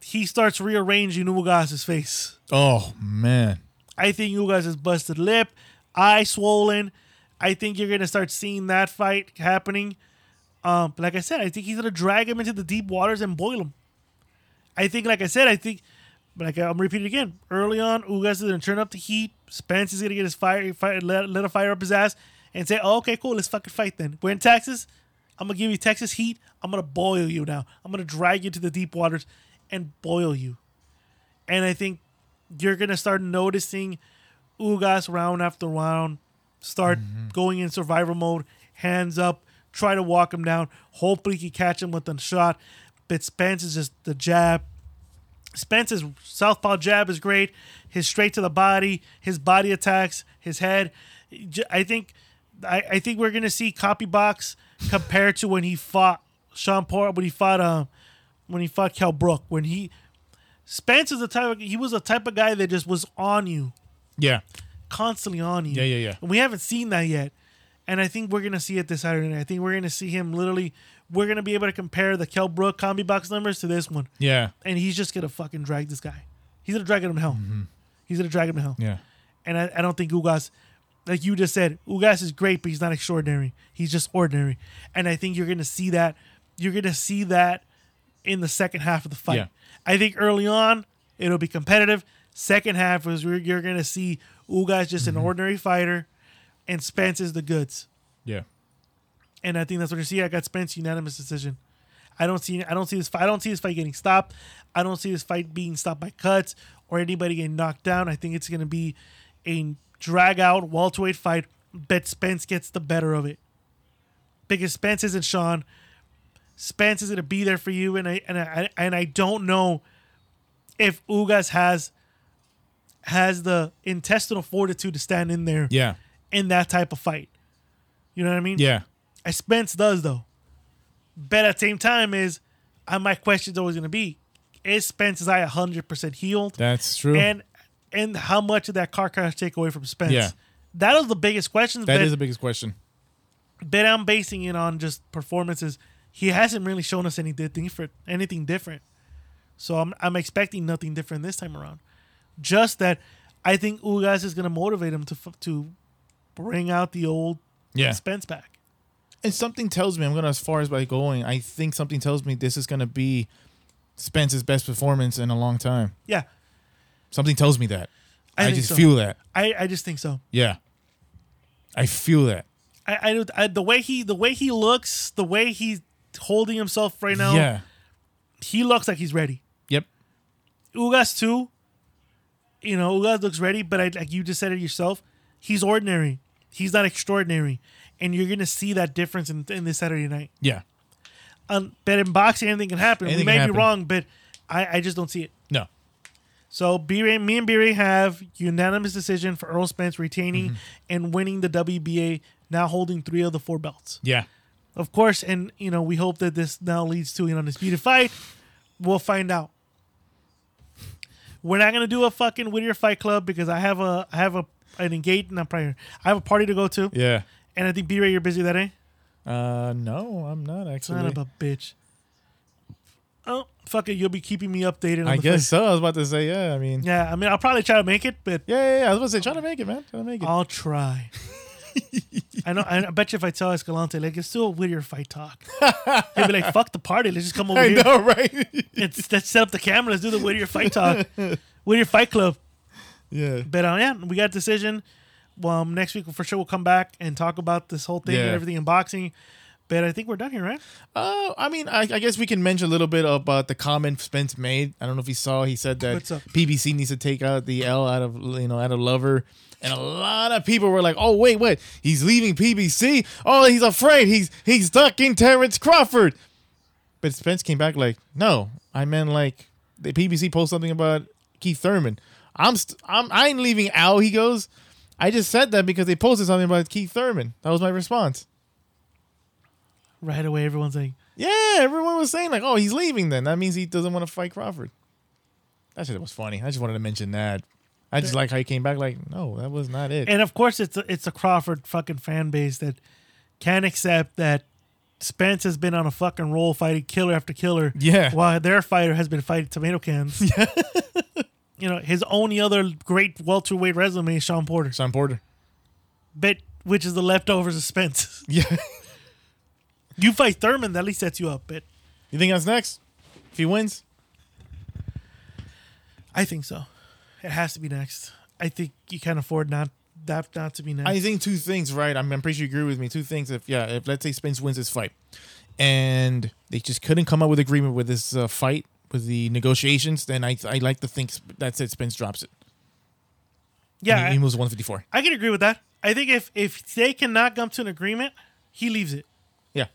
he starts rearranging Ugas's face. Oh man. I think Ugas is busted lip, eye swollen. I think you're gonna start seeing that fight happening. Um, like I said, I think he's gonna drag him into the deep waters and boil him. I think, like I said, I think, like I'm repeating again. Early on, Ugas is gonna turn up the heat. Spence is gonna get his fire, fire let, let a fire up his ass, and say, oh, "Okay, cool, let's fucking fight then." We're in Texas. I'm gonna give you Texas heat. I'm gonna boil you now. I'm gonna drag you to the deep waters and boil you. And I think you're gonna start noticing Ugas round after round start going in survival mode, hands up, try to walk him down. Hopefully, he can catch him with a shot. But Spence is just the jab. Spence's southpaw jab is great. His straight to the body, his body attacks, his head. I think, I, I think we're gonna see CompuBox compared to when he fought Shawn Porter, when he fought um, when he fought Kell Brook, when he Spence is the type of, he was the type of guy that just was on you Yeah. Constantly on you. Yeah, yeah, yeah. And we haven't seen that yet. And I think we're gonna see it this Saturday night. I think we're gonna see him literally. We're gonna be able to compare the Kell Brook CompuBox numbers to this one, Yeah. and he's just gonna fucking drag this guy. He's gonna drag him to hell. Mm-hmm. He's gonna drag him to hell. Yeah. And I, I don't think Ugas, like you just said, Ugas is great, but he's not extraordinary. He's just ordinary. And I think you're gonna see that. You're gonna see that in the second half of the fight. Yeah. I think early on it'll be competitive. Second half is where you're gonna see Ugas just an mm-hmm. ordinary fighter, and Spence is the goods. Yeah. And I think that's what you see. I got Spence unanimous decision. I don't see I don't see this fight. I don't see this fight getting stopped. I don't see this fight being stopped by cuts or anybody getting knocked down. I think it's going to be a drag out welterweight fight. Bet Spence gets the better of it because Spence isn't Shawn. Spence is going to be there for you, and I and I and I don't know if Ugas has has the intestinal fortitude to stand in there Yeah. in that type of fight. You know what I mean? Yeah. I Spence does though. But at the same time is uh, my question's always gonna be, is Spence's eye hundred percent healed? That's true. And and how much did that car crash take away from Spence? Yeah. That is the biggest question. that but, is the biggest question. but I'm basing it on just performances. He hasn't really shown us anything different anything different. So I'm I'm expecting nothing different this time around. Just that I think Ugas is gonna motivate him to to bring out the old Yeah. Spence back. And something tells me I'm gonna as far as by going. I think something tells me this is gonna be Spence's best performance in a long time. Yeah, Something tells me that. I I, just so. feel that. I, I just think so. Yeah. I feel that. I, I, I the way he the way he looks, the way he's holding himself right now, Yeah. he looks like he's ready. Yep. Ugas too. You know, Ugas looks ready, but I, like you just said it yourself, he's ordinary. He's not extraordinary, and you're gonna see that difference in, in this Saturday night. Yeah. Um, but in boxing, anything can happen. Anything we may can be wrong, but I, I just don't see it. No. So Brey, me and Brey have unanimous decision for Errol Spence retaining Mm-hmm. and winning the WBA, now holding three of the four belts. Yeah. Of course, and you know we hope that this now leads to an undisputed fight. We'll find out. We're not gonna do a fucking Whittier Fight Club because I have a I have a an engagement. Not prior. I have a party to go to, Yeah. and I think Brey, you're busy that day. Uh no, I'm not actually. Son of a bitch. Oh fuck it, you'll be keeping me updated. On I guess so. I was about to say, yeah, I mean Yeah, I mean I'll probably try to make it, but Yeah, yeah, yeah. I was about to say, try to make it, man. Try to make it. I'll try. I know. I bet you if I tell Escalante, like, it's still a Whittier fight talk, He'd be like, "Fuck the party, let's just come over I here. know, right? It's let's set up the camera, let's do the Whittier fight talk, Whittier fight club." yeah. But uh, yeah, we got a decision. Well, um, next week for sure we'll come back and talk about this whole thing and Yeah. everything in boxing. But I think we're done here, right? Uh, I mean, I, I guess we can mention a little bit about the comment Spence made. I don't know if you saw. He said that What's up? PBC needs to take out the L out of you know out of Lover, and a lot of people were like, "Oh wait, what? He's leaving PBC? Oh, he's afraid. He's he's ducking Terrence Crawford." But Spence came back like, "No, I meant like the PBC posted something about Keith Thurman. I'm st- I'm I ain't leaving Al." He goes, "I just said that because they posted something about Keith Thurman. That was my response." Right away, everyone's like, Yeah, everyone was saying like, "Oh, he's leaving." Then that means he doesn't want to fight Crawford. That shit was funny. I just wanted to mention that. I just like how he came back. Like, no, that was not it. and of course it's a, it's a Crawford fucking fan base that can't accept that Spence has been on a fucking roll fighting killer after killer. Yeah. While their fighter has been fighting tomato cans. Yeah. you know, his only other great welterweight resume is Shawn Porter. Shawn Porter. But which is the leftovers of Spence. Yeah. you fight Thurman, that at least sets you up. But you think that's next? If he wins, I think so. It has to be next. I think you can't afford not that not to be next. I think two things. Right? I'm, I'm pretty sure you agree with me. Two things. If yeah, if let's say Spence wins this fight, and they just couldn't come up with agreement with this uh, fight with the negotiations, then I I like to think that's it. Spence drops it. yeah, he, he moves 154. I, I can agree with that. I think if if they cannot come to an agreement, he leaves it. Yeah.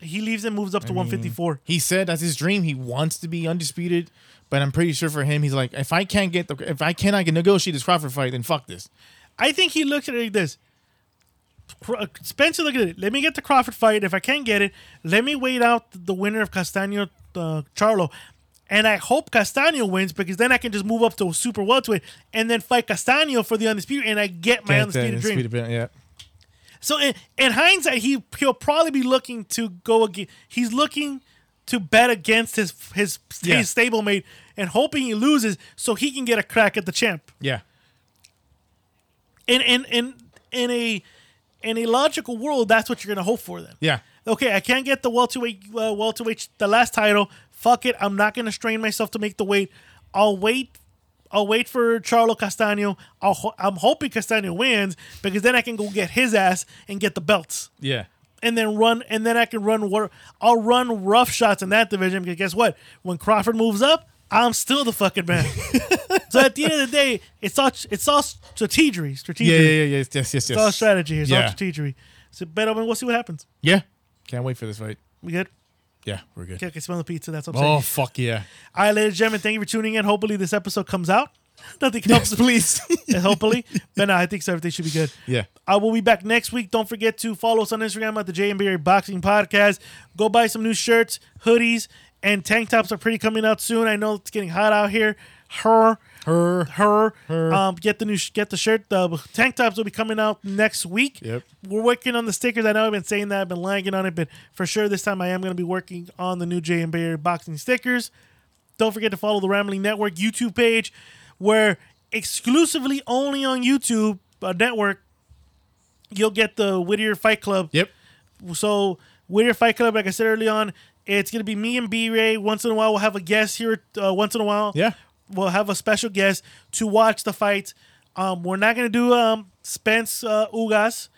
He leaves and moves up to 154. He said that's his dream. He wants to be undisputed, but I'm pretty sure for him, he's like, if I can't get the, if I cannot get negotiate this Crawford fight, then fuck this. I think he looks at it like this. Spencer look at it. Let me get the Crawford fight. If I can't get it, let me wait out the winner of Castaño uh, Charlo. And I hope Castaño wins because then I can just move up to super welterweight and then fight Castaño for the undisputed, and I get my undisputed dream. Undisputed yeah. So in, in hindsight, he he'll probably be looking to go again. He's looking to bet against his his, Yeah. his stablemate and hoping he loses so he can get a crack at the champ. Yeah. In in in in a in a logical world, that's what you're gonna hope for. Then Yeah. okay, I can't get the welterweight uh, welterweight the last title. Fuck it, I'm not gonna strain myself to make the weight. I'll wait. I'll wait for Charlo Castaño. I'll ho- I'm hoping Castaño wins because then I can go get his ass and get the belts. Yeah. And then run and then I can run I'll run rough shots in that division because guess what? When Crawford moves up, I'm still the fucking man. so at the end of the day, it's all it's all strategery. Yeah. Yeah. Yeah. Yes. Yes. Yes. It's all strategy. It's all Yeah. strategery. So but I mean, we'll see what happens. Yeah. Can't wait for this fight. We good? Yeah, we're good. Okay, I can smell the pizza. That's what I'm oh, saying. Oh fuck yeah! All right, ladies and gentlemen, thank you for tuning in. Hopefully this episode comes out. Nothing comes please. Hopefully. but no, I think so. Everything should be good. Yeah. I will be back next week. Don't forget to follow us on Instagram at the JMBA Boxing Podcast. Go buy some new shirts, hoodies, and tank tops are pretty coming out soon. I know it's getting hot out here. Her, Her. her, her. Um, get the new sh- get the shirt. The tank tops will be coming out next week. Yep. We're working on the stickers. I know I've been saying that. I've been lagging on it, but for sure this time I am going to be working on the new JMBA boxing stickers. Don't forget to follow the Rambling Network YouTube page, where exclusively only on YouTube uh, network you'll get the Whittier Fight Club Yep. so Whittier Fight Club, like I said early on, it's gonna be me and Brey. Once in a while, we'll have a guest here. Uh, once in a while, Yeah. we'll have a special guest to watch the fights. Um, we're not gonna do um Spence uh, Ugas.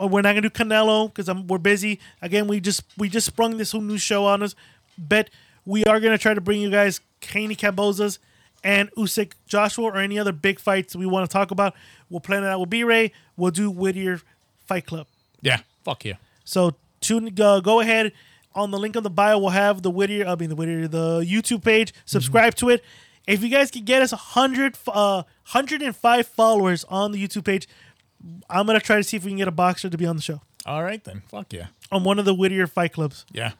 Uh, We're not gonna do Canelo because we're busy. Again, we just we just sprung this whole new show on us, but we are gonna try to bring you guys Haney Kambosos and Usyk Joshua or any other big fights we want to talk about. We'll plan it out with Brey. We'll do Whittier Fight Club. Yeah. Fuck yeah. So tune, uh, go ahead on the link on the bio. We'll have the Whittier, I mean the Whittier, the YouTube page. Subscribe to it. If you guys can get us 100, uh, 105 followers on the YouTube page, I'm gonna try to see if we can get a boxer to be on the show All right then. Fuck yeah. on one of the Whittier fight clubs. Yeah.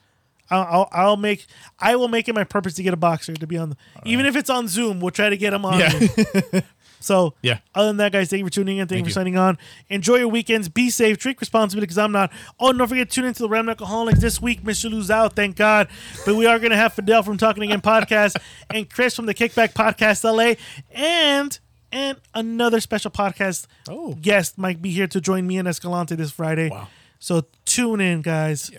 I'll, I'll, I'll make, I will make it my purpose to get a boxer to be on, the, even if it's on Zoom. We'll try to get him on. Yeah. So, Yeah. Other than that, guys, thank you for tuning in. Thank, you for signing on. Enjoy your weekends. Be safe. Drink responsibly because I'm not. Oh, and don't forget to tune into the Ram Alcoholics this week. Mr. Lou's out, thank God. But we are going to have Fidel from Talking Again podcast and Chris from the Kickback Podcast LA and and another special podcast Oh. guest might be here to join me and Escalante this Friday. Wow. So tune in, guys. Yeah.